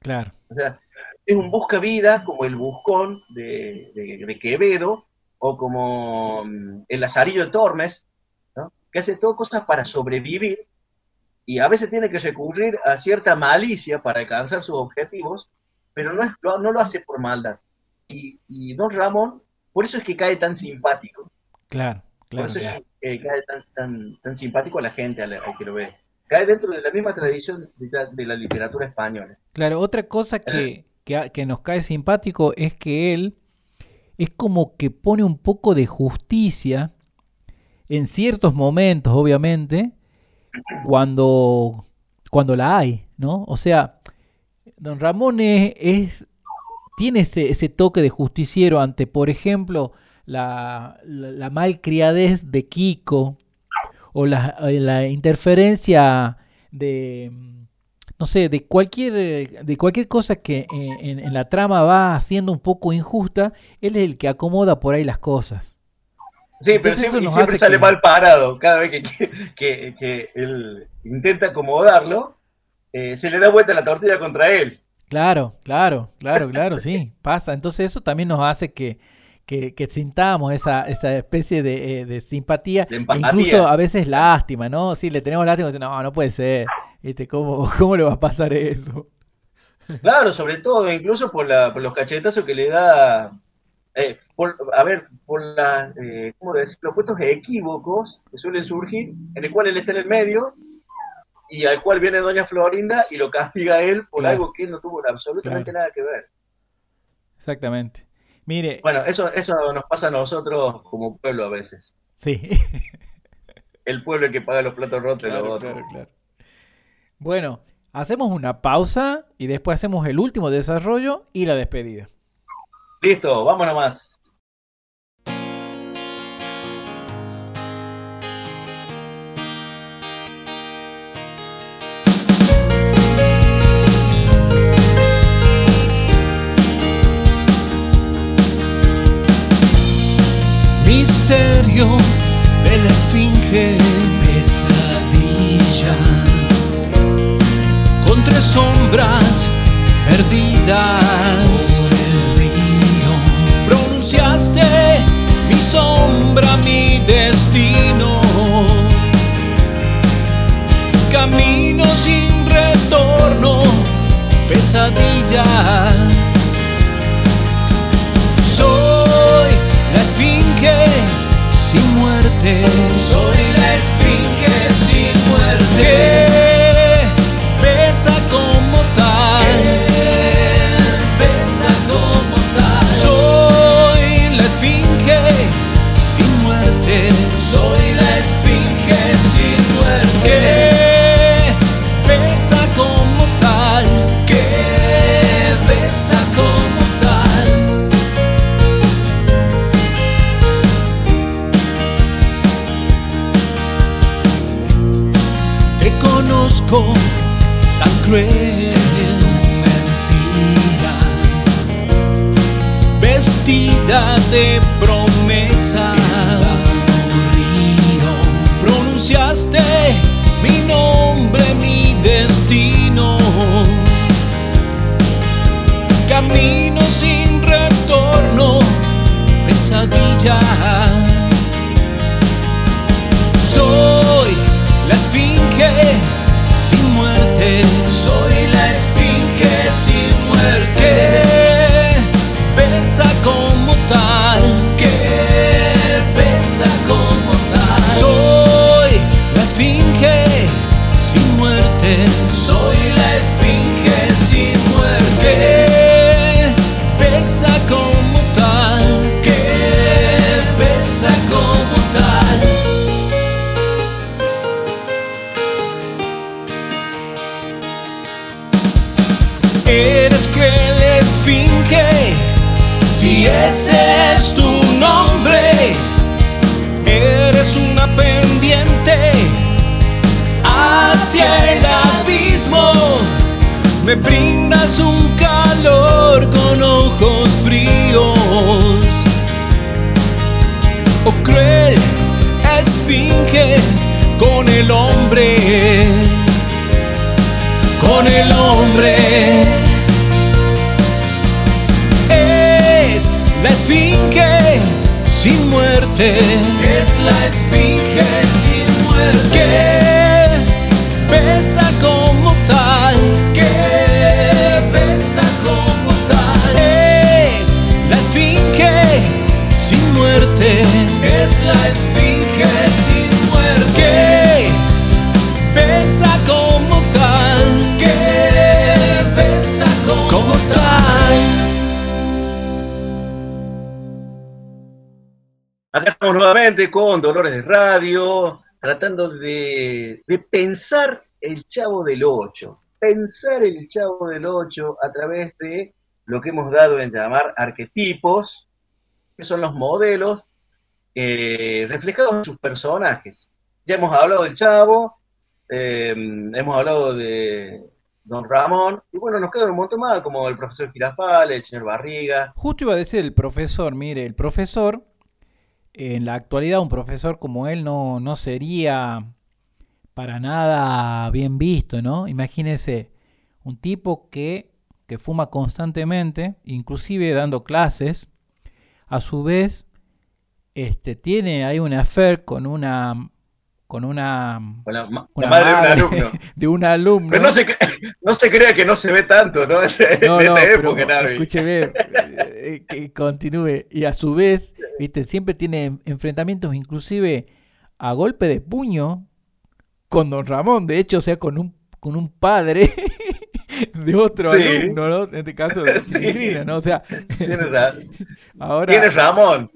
Claro. O sea, es un busca vida como el buscón de, de- de Quevedo o como mm, el Lazarillo de Tormes, ¿no? que hace todo cosas para sobrevivir y a veces tiene que recurrir a cierta malicia para alcanzar sus objetivos, pero no, es- lo- no lo hace por maldad. Y, y Don Ramón, por eso es que cae tan simpático, Claro, por claro, eso claro. es que eh, cae tan, tan, tan simpático a la gente, al que lo ve. Cae dentro de la misma tradición de la- de la literatura española. Claro, otra cosa que, que nos cae simpático es que él es como que pone un poco de justicia en ciertos momentos, obviamente, cuando, cuando la hay, ¿no? O sea, don Ramón es, tiene ese, ese toque de justiciero ante, por ejemplo, la, la, malcriadez de Kiko o la, la interferencia de, no sé, de cualquier, de cualquier cosa que eh, en, en la trama va siendo un poco injusta, él es el que acomoda por ahí las cosas. Sí, pero siempre, sale que- mal parado. Cada vez que, que, que- que él intenta acomodarlo, eh, se le da vuelta la tortilla contra él. Claro, claro, claro, claro, sí, pasa. Entonces eso también nos hace que, que, que sintamos esa, esa especie de, eh, de simpatía, De e incluso a veces lástima, ¿no? Sí, le tenemos lástima, no, no puede ser, ¿viste? ¿Cómo, <laughs> cómo le va a pasar eso? Claro, sobre todo, incluso por, la, por los cachetazos que le da. eh, por, a ver, por la, eh, ¿cómo decirlo? Los puestos equívocos que suelen surgir, en el cual él está en el medio y al cual viene Doña Florinda y lo castiga a él por Claro. algo que él no tuvo absolutamente Claro. nada que ver. Exactamente. Mire, Bueno, eso, eso nos pasa a nosotros como pueblo a veces. sí. <laughs> El pueblo el que paga los platos rotos de los Claro, otros. claro, claro. Bueno, hacemos una pausa y después hacemos el último desarrollo y la despedida. Listo, vamos nomás. Misterio de la esfinge, pesadilla, con tres sombras perdidas por el río. Pronunciaste mi sombra, mi destino, camino sin retorno, pesadilla. Soy la esfinge sin muerte. Soy la esfinge sin muerte. Que pesa como tal. Pronunciaste mi nombre, mi destino. Camino sin retorno, pesadilla. Soy la esfinge sin muerte. Soy la esfinge sin muerte. Pesa como tal. Si ese es tu nombre, eres una pendiente hacia el abismo. Me brindas un calor con ojos fríos. Oh cruel esfinge con el hombre con el hombre. Esfinge sin muerte. Es la esfinge sin muerte. Que pesa como tal. Que pesa como tal. Es la esfinge sin muerte. Es la esfinge sin muerte. Estamos nuevamente con Dolores de Radio, tratando de, de pensar el Chavo del 8. Pensar el Chavo del 8 a través de lo que hemos dado en llamar arquetipos, que son los modelos eh, reflejados en sus personajes. Ya hemos hablado del Chavo, eh, hemos hablado de Don Ramón, y bueno, nos quedan un montón más, como el profesor Girafales, el señor Barriga. Justo iba a decir el profesor, mire, el profesor en la actualidad un profesor como él no, no sería para nada bien visto, ¿no? Imagínese un tipo que, que fuma constantemente, inclusive dando clases, a su vez este, tiene ahí un affair con una con una, ma- madre de un alumno. <laughs> de un alumno. Pero no se, no se crea que no se ve tanto, ¿no? <laughs> En No, no, esta época, escúcheme, <laughs> eh, eh, que continúe. Y a su vez, viste, siempre tiene en- enfrentamientos inclusive a golpe de puño con don Ramón, de hecho, o sea, con un, con un padre de otro Sí. alumno, ¿no? En este caso de Sí. ¿no? O sea, Tienes, ra- ahora tienes Ramón.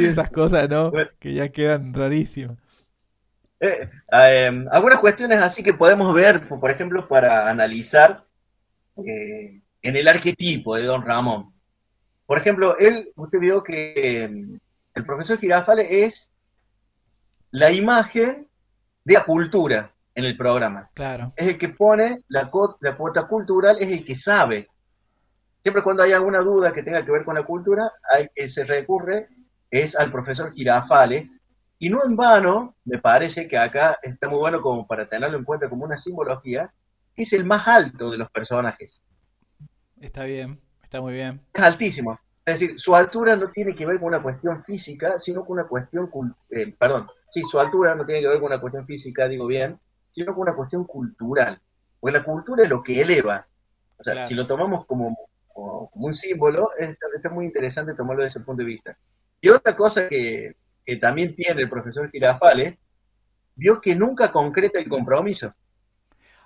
Sí, esas cosas, ¿no? Bueno. Que ya quedan rarísimas. Eh, eh, algunas cuestiones así que podemos ver, por ejemplo, para analizar eh, en el arquetipo de Don Ramón. Por ejemplo, él, usted vio que el profesor Girafale es la imagen de la cultura en el programa. Claro. Es el que pone la, la cuota cultural, es el que sabe. Siempre cuando hay alguna duda que tenga que ver con la cultura, hay, que se recurre es al profesor Girafales. Y no en vano, me parece que acá está muy bueno como para tenerlo en cuenta como una simbología, que es el más alto de los personajes. Está bien, está muy bien. Es altísimo. Es decir, su altura no tiene que ver con una cuestión física, sino con una cuestión, eh, perdón, sí, su altura no tiene que ver con una cuestión física, digo bien, sino con una cuestión cultural. Porque la cultura es lo que eleva. O sea, Claro. si lo tomamos como, como, como un símbolo, está, está muy interesante tomarlo desde ese punto de vista. Y otra cosa que, que también tiene el profesor Girafales, vio que nunca concreta el compromiso.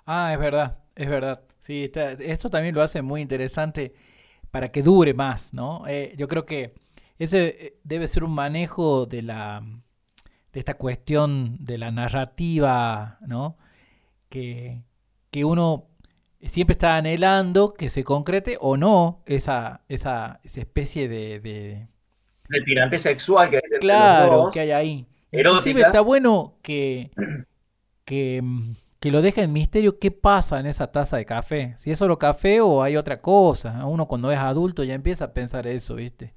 Ah, es verdad, es verdad. Sí, esto también lo hace muy interesante para que dure más, ¿no? Eh, yo creo que ese eh, debe ser un manejo de la de esta cuestión de la narrativa, ¿no? Que, que uno siempre está anhelando que se concrete o no esa, esa, esa especie de, de- De tirante sexual que hay entre los Claro, dos. que hay ahí. erótica. Inclusive está bueno que, que, que lo deje en misterio qué pasa en esa taza de café. Si es solo café o hay otra cosa. Uno cuando es adulto ya empieza a pensar eso, ¿viste?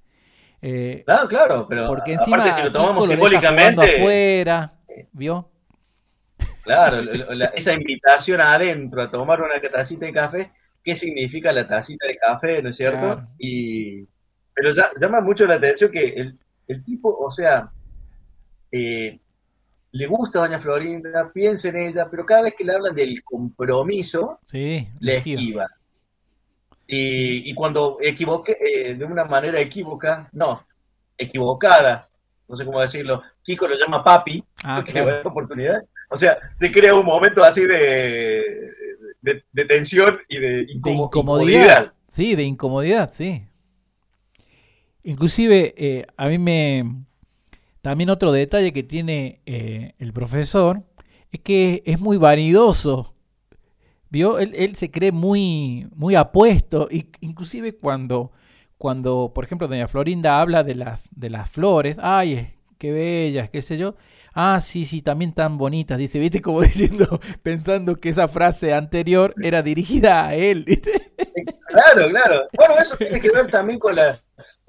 Eh, Claro, claro, pero porque encima aparte si lo Kiko tomamos lo deja simbólicamente, afuera, ¿vio? claro, la- esa invitación adentro a tomar una tacita de café, ¿qué significa la tacita de café, no es cierto? Claro. Y, pero ya- llama mucho la atención que el, el tipo, o sea, eh, le gusta a Doña Florinda, piensa en ella, pero cada vez que le hablan del compromiso, Sí, le esquiva. Y, y cuando equivoque, eh, de una manera equívoca, no, equivocada, no sé cómo decirlo, Kiko lo llama papi, Ah, que le va a claro. dar oportunidad. O sea, se crea un momento así de, de, de tensión y de, De incomo- incomodidad. Sí, de incomodidad, sí. Inclusive, eh, a mí me... También otro detalle que tiene eh, el profesor es que es muy vanidoso. ¿Vio? Él, él se cree muy, muy apuesto. Y, inclusive cuando, cuando, por ejemplo, doña Florinda habla de las, de las flores. Ay, qué bellas, qué sé yo. Ah, sí, sí, también tan bonitas. Dice, viste, <laughs> como diciendo, pensando que esa frase anterior era dirigida a él, ¿viste? <laughs> Claro, claro. Bueno, eso tiene que ver también con, la,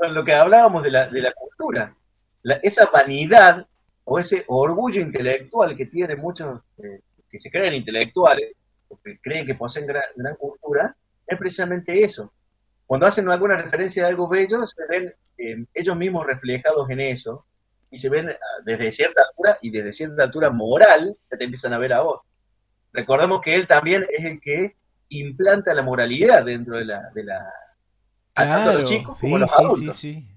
con lo que hablábamos de la, de la cultura. La- esa vanidad o ese orgullo intelectual que tienen muchos eh, que se creen intelectuales, o que creen que poseen gran, gran cultura, es precisamente eso. Cuando hacen alguna referencia a algo bello, se ven eh, ellos mismos reflejados en eso y se ven ah, desde cierta altura y desde cierta altura moral que te empiezan a ver a vos. Recordemos que él también es el que implanta la moralidad dentro de la... De la tanto Claro, los chicos sí, como los sí, sí, adultos. sí.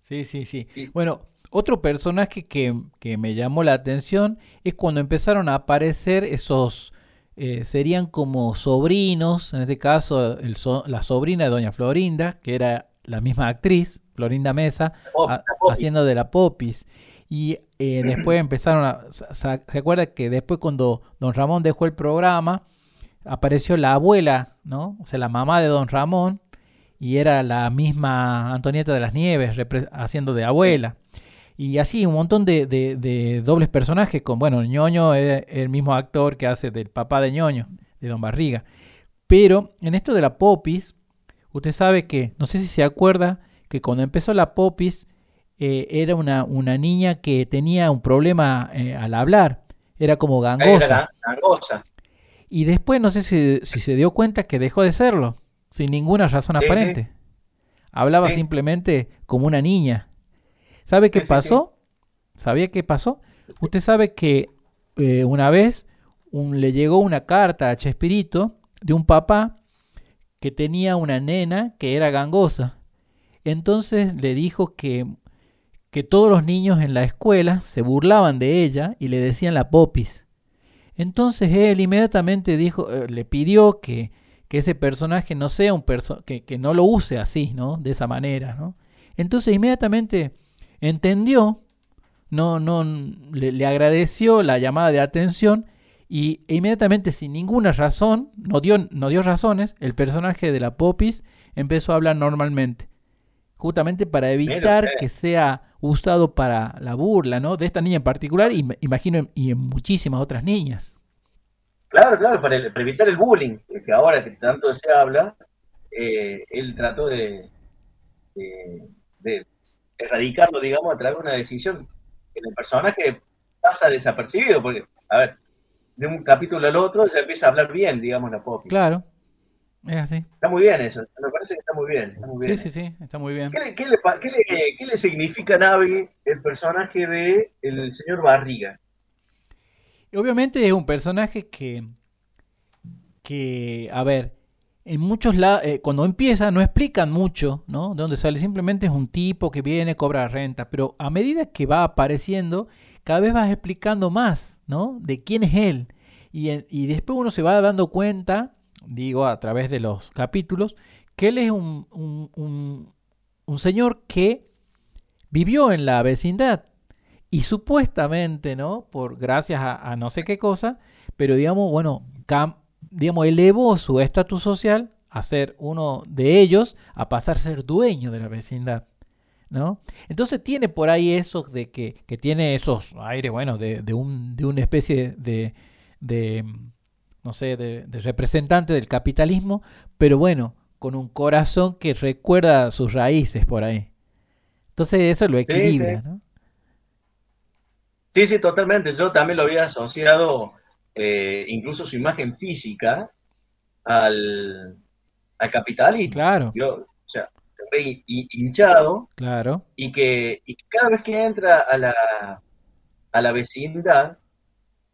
Sí, sí, Bueno, otro personaje que, que me llamó la atención es cuando empezaron a aparecer esos, eh, serían como sobrinos, en este caso el so- la sobrina de Doña Florinda, que era la misma actriz, Florinda Mesa, a- haciendo de la Popis. Y eh, <clears throat> después empezaron a... ¿Se acuerda que después cuando Don Ramón dejó el programa, apareció la abuela, ¿no? O sea, la mamá de Don Ramón, y era la misma Antonieta de las Nieves haciendo de abuela. Y así un montón de, de- de dobles personajes con, bueno, ñoño es el mismo actor que hace del papá de ñoño, de Don Barriga. Pero en esto de la Popis, usted sabe que, no sé si se acuerda, que cuando empezó la popis eh, era una, una niña que tenía un problema eh, al hablar, era como gangosa. Era gangosa. Y después no sé si, si se dio cuenta que dejó de serlo, sin ninguna razón Sí, aparente. Hablaba Sí. simplemente como una niña. ¿Sabe qué pasó? ¿Sabía qué pasó? Usted sabe que eh, una vez un- le llegó una carta a Chespirito de un papá que tenía una nena que era gangosa. Entonces le dijo que, que todos los niños en la escuela se burlaban de ella y le decían la popis. Entonces él inmediatamente dijo, eh, le pidió que, que ese personaje no sea un perso que, que no lo use así, ¿no? De esa manera, ¿no? Entonces inmediatamente entendió, no, no, le, le agradeció la llamada de atención y e inmediatamente sin ninguna razón, no dio, no dio razones, el personaje de la Popis empezó a hablar normalmente. Justamente para evitar que sea usado para la burla, ¿no? De esta niña en particular y imagino y en muchísimas otras niñas. Claro, claro, para, el- para evitar el bullying, que ahora que tanto se habla, eh, él trató de, de- de erradicarlo, digamos, a través de una decisión en el personaje pasa desapercibido, porque, a ver, de un capítulo al otro ya empieza a hablar bien, digamos, la Poppy. Claro, es así. Está muy bien eso, me parece que está muy bien. Está muy Sí, bien. sí, sí, está muy bien. ¿Qué, le, qué le qué le- qué le significa a Navi el personaje de el señor Barriga? Obviamente es un personaje que, que a ver, en muchos lados, cuando empieza no explican mucho, ¿no? De dónde sale, simplemente es un tipo que viene, cobra renta, pero a medida que va apareciendo, cada vez vas explicando más, ¿no? De quién es él. Y, después uno se va dando cuenta, digo, a través de los capítulos, que él es un- un señor que vivió en la vecindad y supuestamente, ¿no? Por gracias a, a no sé qué cosa, pero digamos, bueno, cam- digamos, elevó su estatus social a ser uno de ellos, a pasar a ser dueño de la vecindad, ¿no? Entonces tiene por ahí eso de que, que tiene esos aires, bueno, de, de un, de una especie de, de no sé, de, de representante del capitalismo, pero bueno, con un corazón que recuerda sus raíces por ahí. Entonces eso lo equilibra, sí. ¿no? Sí, sí, totalmente. Yo también lo había asociado, eh, incluso su imagen física, al, al capitalismo. Claro, Yo, o sea, re hi- hinchado claro, y que, y que cada vez que entra a la, a la vecindad,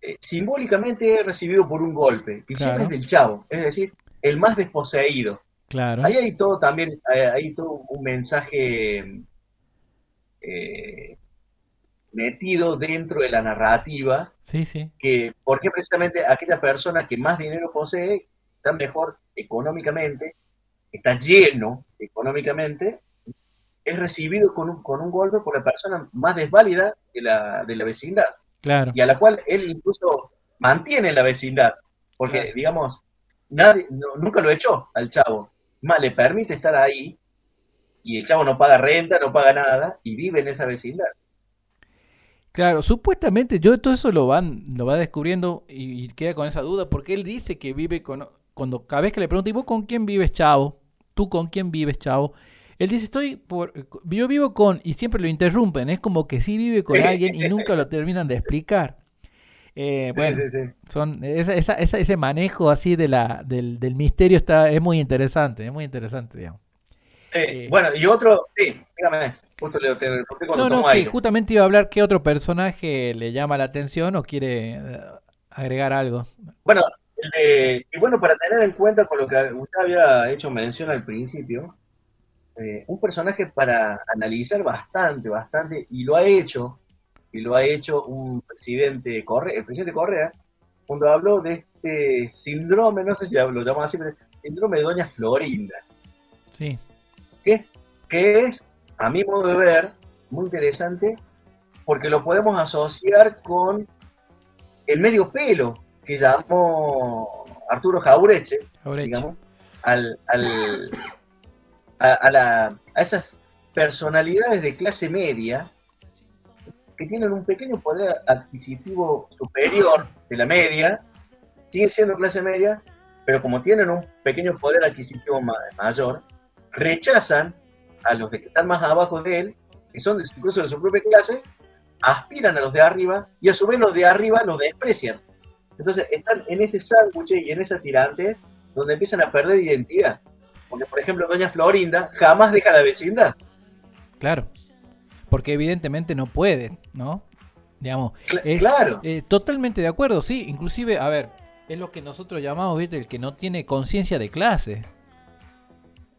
eh, simbólicamente es recibido por un golpe. Y siempre es del chavo, es decir, el más desposeído. claro. Ahí hay todo también, hay, hay todo un mensaje eh, metido dentro de la narrativa, Sí, sí, que porque precisamente aquella persona que más dinero posee está mejor económicamente, está lleno económicamente, es recibido con un, con un golpe por la persona más desválida de la, de la vecindad claro. y a la cual él incluso mantiene en la vecindad, porque Claro. digamos, nadie, no- nunca lo echó al chavo, más le permite estar ahí y el chavo no paga renta, no paga nada y vive en esa vecindad. Claro, supuestamente yo todo eso lo van, lo va descubriendo y, y queda con esa duda porque él dice que vive con cuando cada vez que le pregunto, ¿y vos con quién vives, chavo? ¿Tú con quién vives, chavo? Él dice, estoy por, yo vivo con, y siempre lo interrumpen, es como que sí vive con alguien y nunca lo terminan de explicar. Eh, bueno, Sí, sí, sí. son esa, esa- esa- ese manejo así de la, del, del misterio está, es muy interesante, es muy interesante, digamos. Eh, Eh, bueno, y otro, sí, dígame, justo le No, no, que aire. justamente iba a hablar qué otro personaje le llama la atención o quiere eh, agregar algo. Bueno, y bueno, para tener en cuenta con lo que usted había hecho mención al principio, eh, un personaje para analizar bastante, bastante, y lo ha hecho, y lo ha hecho un presidente Correa, el presidente Correa, cuando habló de este síndrome, no sé si lo llamamos así, pero síndrome de Doña Florinda, Sí, que es, que es, a mi modo de ver, muy interesante, porque lo podemos asociar con el medio pelo que llamó Arturo Jaureche, Jaureche. digamos, al, al- a, a la- a esas personalidades de clase media que tienen un pequeño poder adquisitivo superior de la media, siguen siendo clase media, pero como tienen un pequeño poder adquisitivo ma- mayor, rechazan a los que están más abajo de él, que son incluso de su propia clase, aspiran a los de arriba y a su vez los de arriba los desprecian. Entonces están en ese sándwich y en esa tirante donde empiezan a perder identidad. Porque, por ejemplo, Doña Florinda jamás deja la vecindad. Claro. Porque evidentemente no pueden, ¿no? Digamos, es- claro. eh, totalmente de acuerdo, sí. Inclusive, a ver, es lo que nosotros llamamos, ¿viste? El que no tiene conciencia de clase.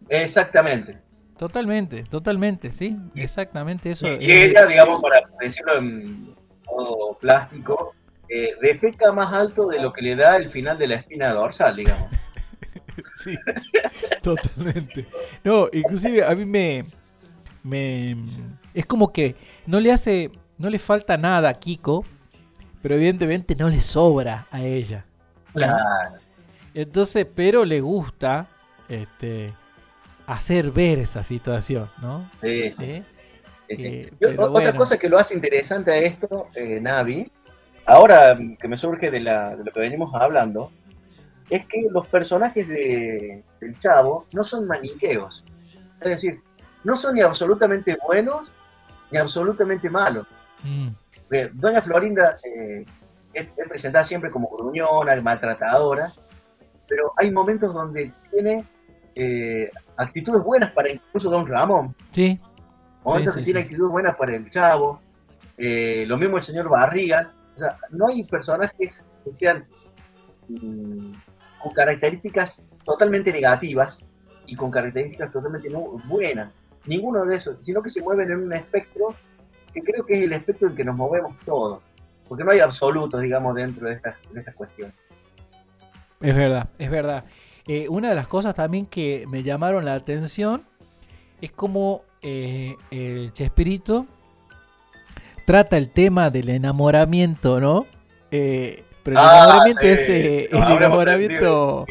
Exactamente. Totalmente, totalmente, sí. Exactamente eso. Y ella, digamos, para decirlo en modo plástico, eh, defeca más alto de lo que le da el final de la espina dorsal, digamos. <laughs> Sí, totalmente. No, inclusive a mí me, me... Es como que no le hace... No le falta nada a Kiko, pero evidentemente no le sobra a ella. Claro. Entonces, pero le gusta este, hacer ver esa situación, ¿no? Sí, ¿Eh? sí, sí. Eh, otra bueno. cosa que lo hace interesante a esto, eh, Navi, ahora que me surge de, la, de lo que venimos hablando, es que los personajes de, del Chavo no son maniqueos. Es decir, no son ni absolutamente buenos ni absolutamente malos. Mm, Doña Florinda es, es presentada siempre como gruñona, maltratadora, pero hay momentos donde tiene eh, actitudes buenas para incluso Don Ramón, Sí, momentos Sí, que tiene sí. actitudes buenas para el Chavo, eh, lo mismo el señor Barriga, o sea, no hay personajes que sean mm, con características totalmente negativas y con características totalmente no buenas, ninguno de esos, sino que se mueven en un espectro que creo que es el espectro en que nos movemos todos, porque no hay absolutos, digamos, dentro de estas, de estas cuestiones. es verdad, es verdad. Eh, una de las cosas también que me llamaron la atención es como eh, el Chespirito trata el tema del enamoramiento, ¿no? Eh, pero el Ah, enamoramiento sí. es <laughs> eh, el enamoramiento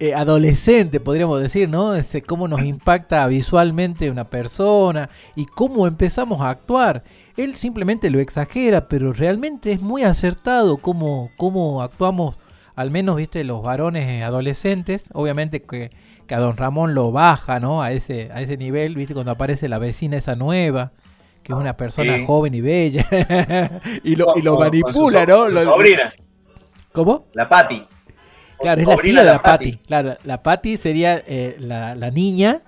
eh, adolescente, podríamos decir, ¿no? Este, cómo nos impacta visualmente una persona y cómo empezamos a actuar. Él simplemente lo exagera, pero realmente es muy acertado cómo, cómo actuamos, al menos, viste, los varones adolescentes. Obviamente que, que a don Ramón lo baja, ¿no? A ese, a ese nivel, viste, cuando aparece la vecina esa nueva. Que es una persona Sí. joven y bella. <laughs> y, lo, y lo manipula, ¿no? su sobrina, ¿Cómo? la Patti. Claro, es la tía de la Patti. Patty. Claro, la Patty sería eh, la, la niña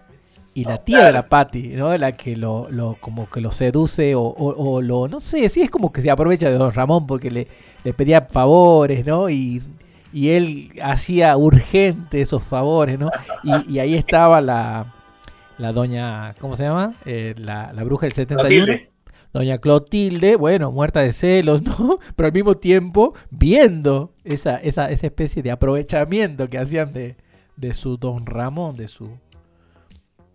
y la tía Claro. de la Patty, ¿no? La que lo, lo como que lo seduce o, o- o lo, no sé, sí es como que se aprovecha de Don Ramón porque le, le pedía favores, ¿no? Y, y él hacía urgente esos favores, ¿no? Y, y ahí estaba la, la doña, ¿cómo se llama? Eh, la, la bruja del 71. Clotilde. Doña Clotilde, bueno, muerta de celos, ¿no? <laughs> Pero al mismo tiempo viendo esa, esa, esa especie de aprovechamiento que hacían de, de su don Ramón, de su,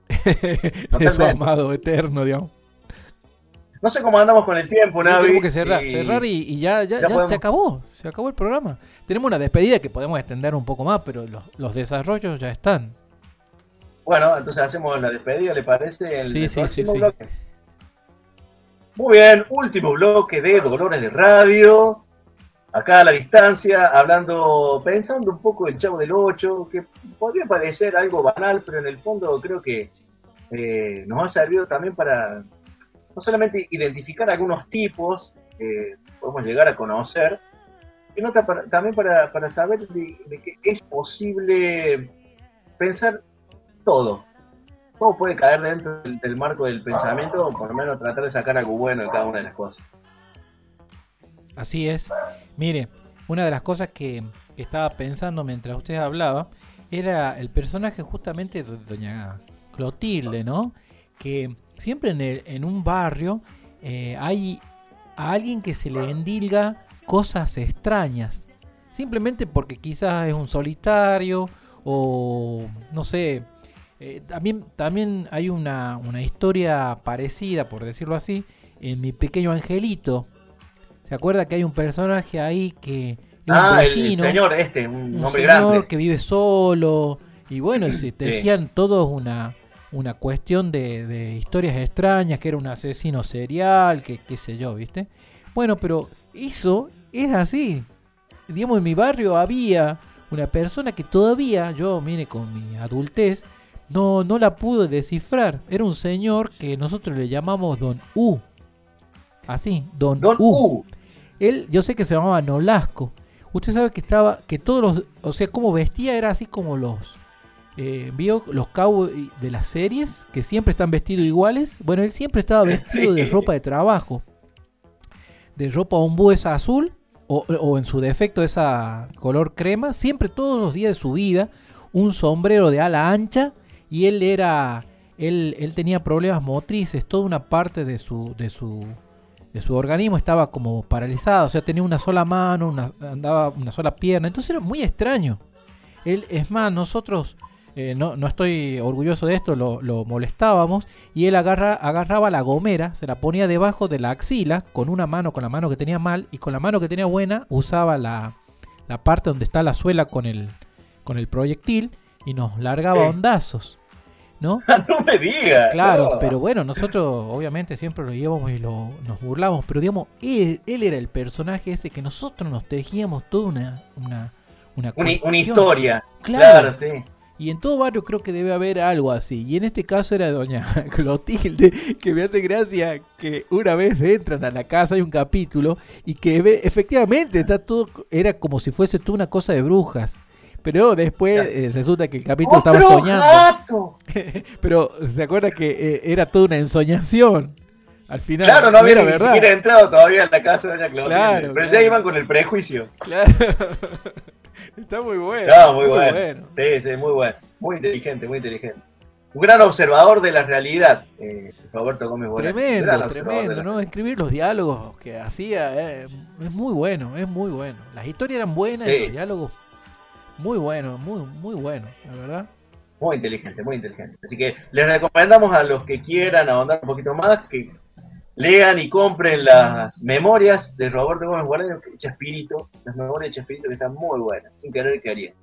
<laughs> de su amado eterno, digamos. No sé cómo andamos con el tiempo, Navi. tenemos que cerrar, y- cerrar y, y ya, ya, ya ya se acabó, se acabó el programa. Tenemos una despedida que podemos extender un poco más, pero los, los desarrollos ya están. Bueno, entonces hacemos la despedida, ¿le parece? El, Sí, sí, sí, sí. bloque. Muy bien, último bloque de Dolores de Radio. Acá a la distancia, hablando, pensando un poco el Chavo del 8, que podría parecer algo banal, pero en el fondo creo que eh, nos ha servido también para no solamente identificar algunos tipos que podemos llegar a conocer, para- también para, para saber de, que es posible pensar todo. Todo puede caer dentro del, marco del pensamiento, o por lo menos tratar de sacar algo bueno de cada una de las cosas. Así es. Mire, una de las cosas que, que estaba pensando mientras usted hablaba era el personaje justamente de doña Clotilde, ¿no? Que siempre en, el- en un barrio eh, hay a alguien que se le endilga cosas extrañas. Simplemente porque quizás es un solitario o no sé. eh, también, también hay una, una historia parecida, por decirlo así, en mi pequeño angelito. ¿Se acuerda que hay un personaje ahí que Ah, el, el vecino, señor este, un, un hombre señor grande. que vive solo y bueno, y se tejían todos una, una cuestión de, de historias extrañas, que era un asesino serial, que qué sé yo, ¿viste? Bueno, pero eso es así. Digamos, en mi barrio había una persona que todavía, yo, mire, con mi adultez, no, no la pude descifrar. Era un señor que nosotros le llamamos Don U. Así, Don, Don U. U. Él, yo sé que se llamaba Nolasco. Usted sabe que estaba, que todos los, o sea, como vestía era así como los, eh, vio los cowboys de las series, que siempre están vestidos iguales. Bueno, él siempre estaba <laughs> vestido de ropa de trabajo. De ropa ombú esa azul, o, en su defecto esa color crema. Siempre todos los días de su vida, un sombrero de ala ancha. Y él era, él, él tenía problemas motrices, toda una parte de su, de su, de su organismo estaba como paralizada. O sea, tenía una sola mano, andaba una sola pierna. Entonces era muy extraño. Él, es más, nosotros, eh, no, no estoy orgulloso de esto, lo, lo molestábamos y él agarra, agarraba la gomera, se la ponía debajo de la axila con una mano, con la mano que tenía mal y con la mano que tenía buena usaba la, la parte donde está la suela con el, con el proyectil y nos largaba Sí. ondazos. ¿No? <laughs> no me diga. Claro, no. pero bueno, nosotros obviamente siempre lo íbamos y lo, nos burlamos, pero digamos, él, él era el personaje ese que nosotros nos tejíamos toda una, una, una, Una, una historia. Claro. Claro, sí. Y en todo barrio creo que debe haber algo así. Y en este caso era doña <laughs> Clotilde, que me hace gracia que una vez entran a la casa, hay un capítulo, y que ve, efectivamente está todo, era como si fuese toda una cosa de brujas. Pero después eh, resulta que el capítulo estaba ¡Otro soñando. <laughs> Pero se acuerda que eh, era toda una ensoñación. Al final, Claro, no había ni siquiera entrado todavía en la casa de Doña Clotilde. Claro, pero claro. ya iban con el prejuicio. Claro. <laughs> Está muy bueno. No, muy, bueno. Sí, sí, muy bueno. Muy inteligente, muy inteligente. Un gran observador de la realidad, eh, Roberto Gómez Bolaños. Gran Tremendo, tremendo, ¿no? Escribir los diálogos que hacía eh, es muy bueno, es muy bueno. Las historias eran buenas y los diálogos muy buenos, muy, muy buenos, la verdad. Muy inteligente, muy inteligente. Así que les recomendamos a los que quieran ahondar un poquito más que lean y compren las memorias de Roberto Gómez Bolaños, Chespirito, las memorias de Chespirito que están muy buenas, sin querer que haría.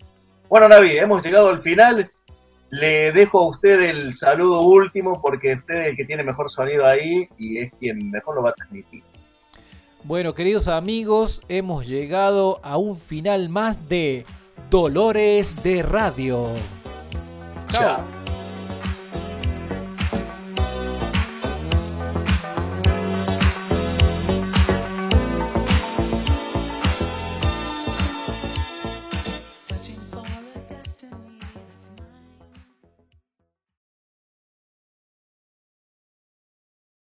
Bueno, Navi, hemos llegado al final. Le dejo a usted el saludo último porque usted es el que tiene mejor sonido ahí y es quien mejor lo va a transmitir. Bueno, queridos amigos, hemos llegado a un final más de Dolores de Radio. Chao. Chao.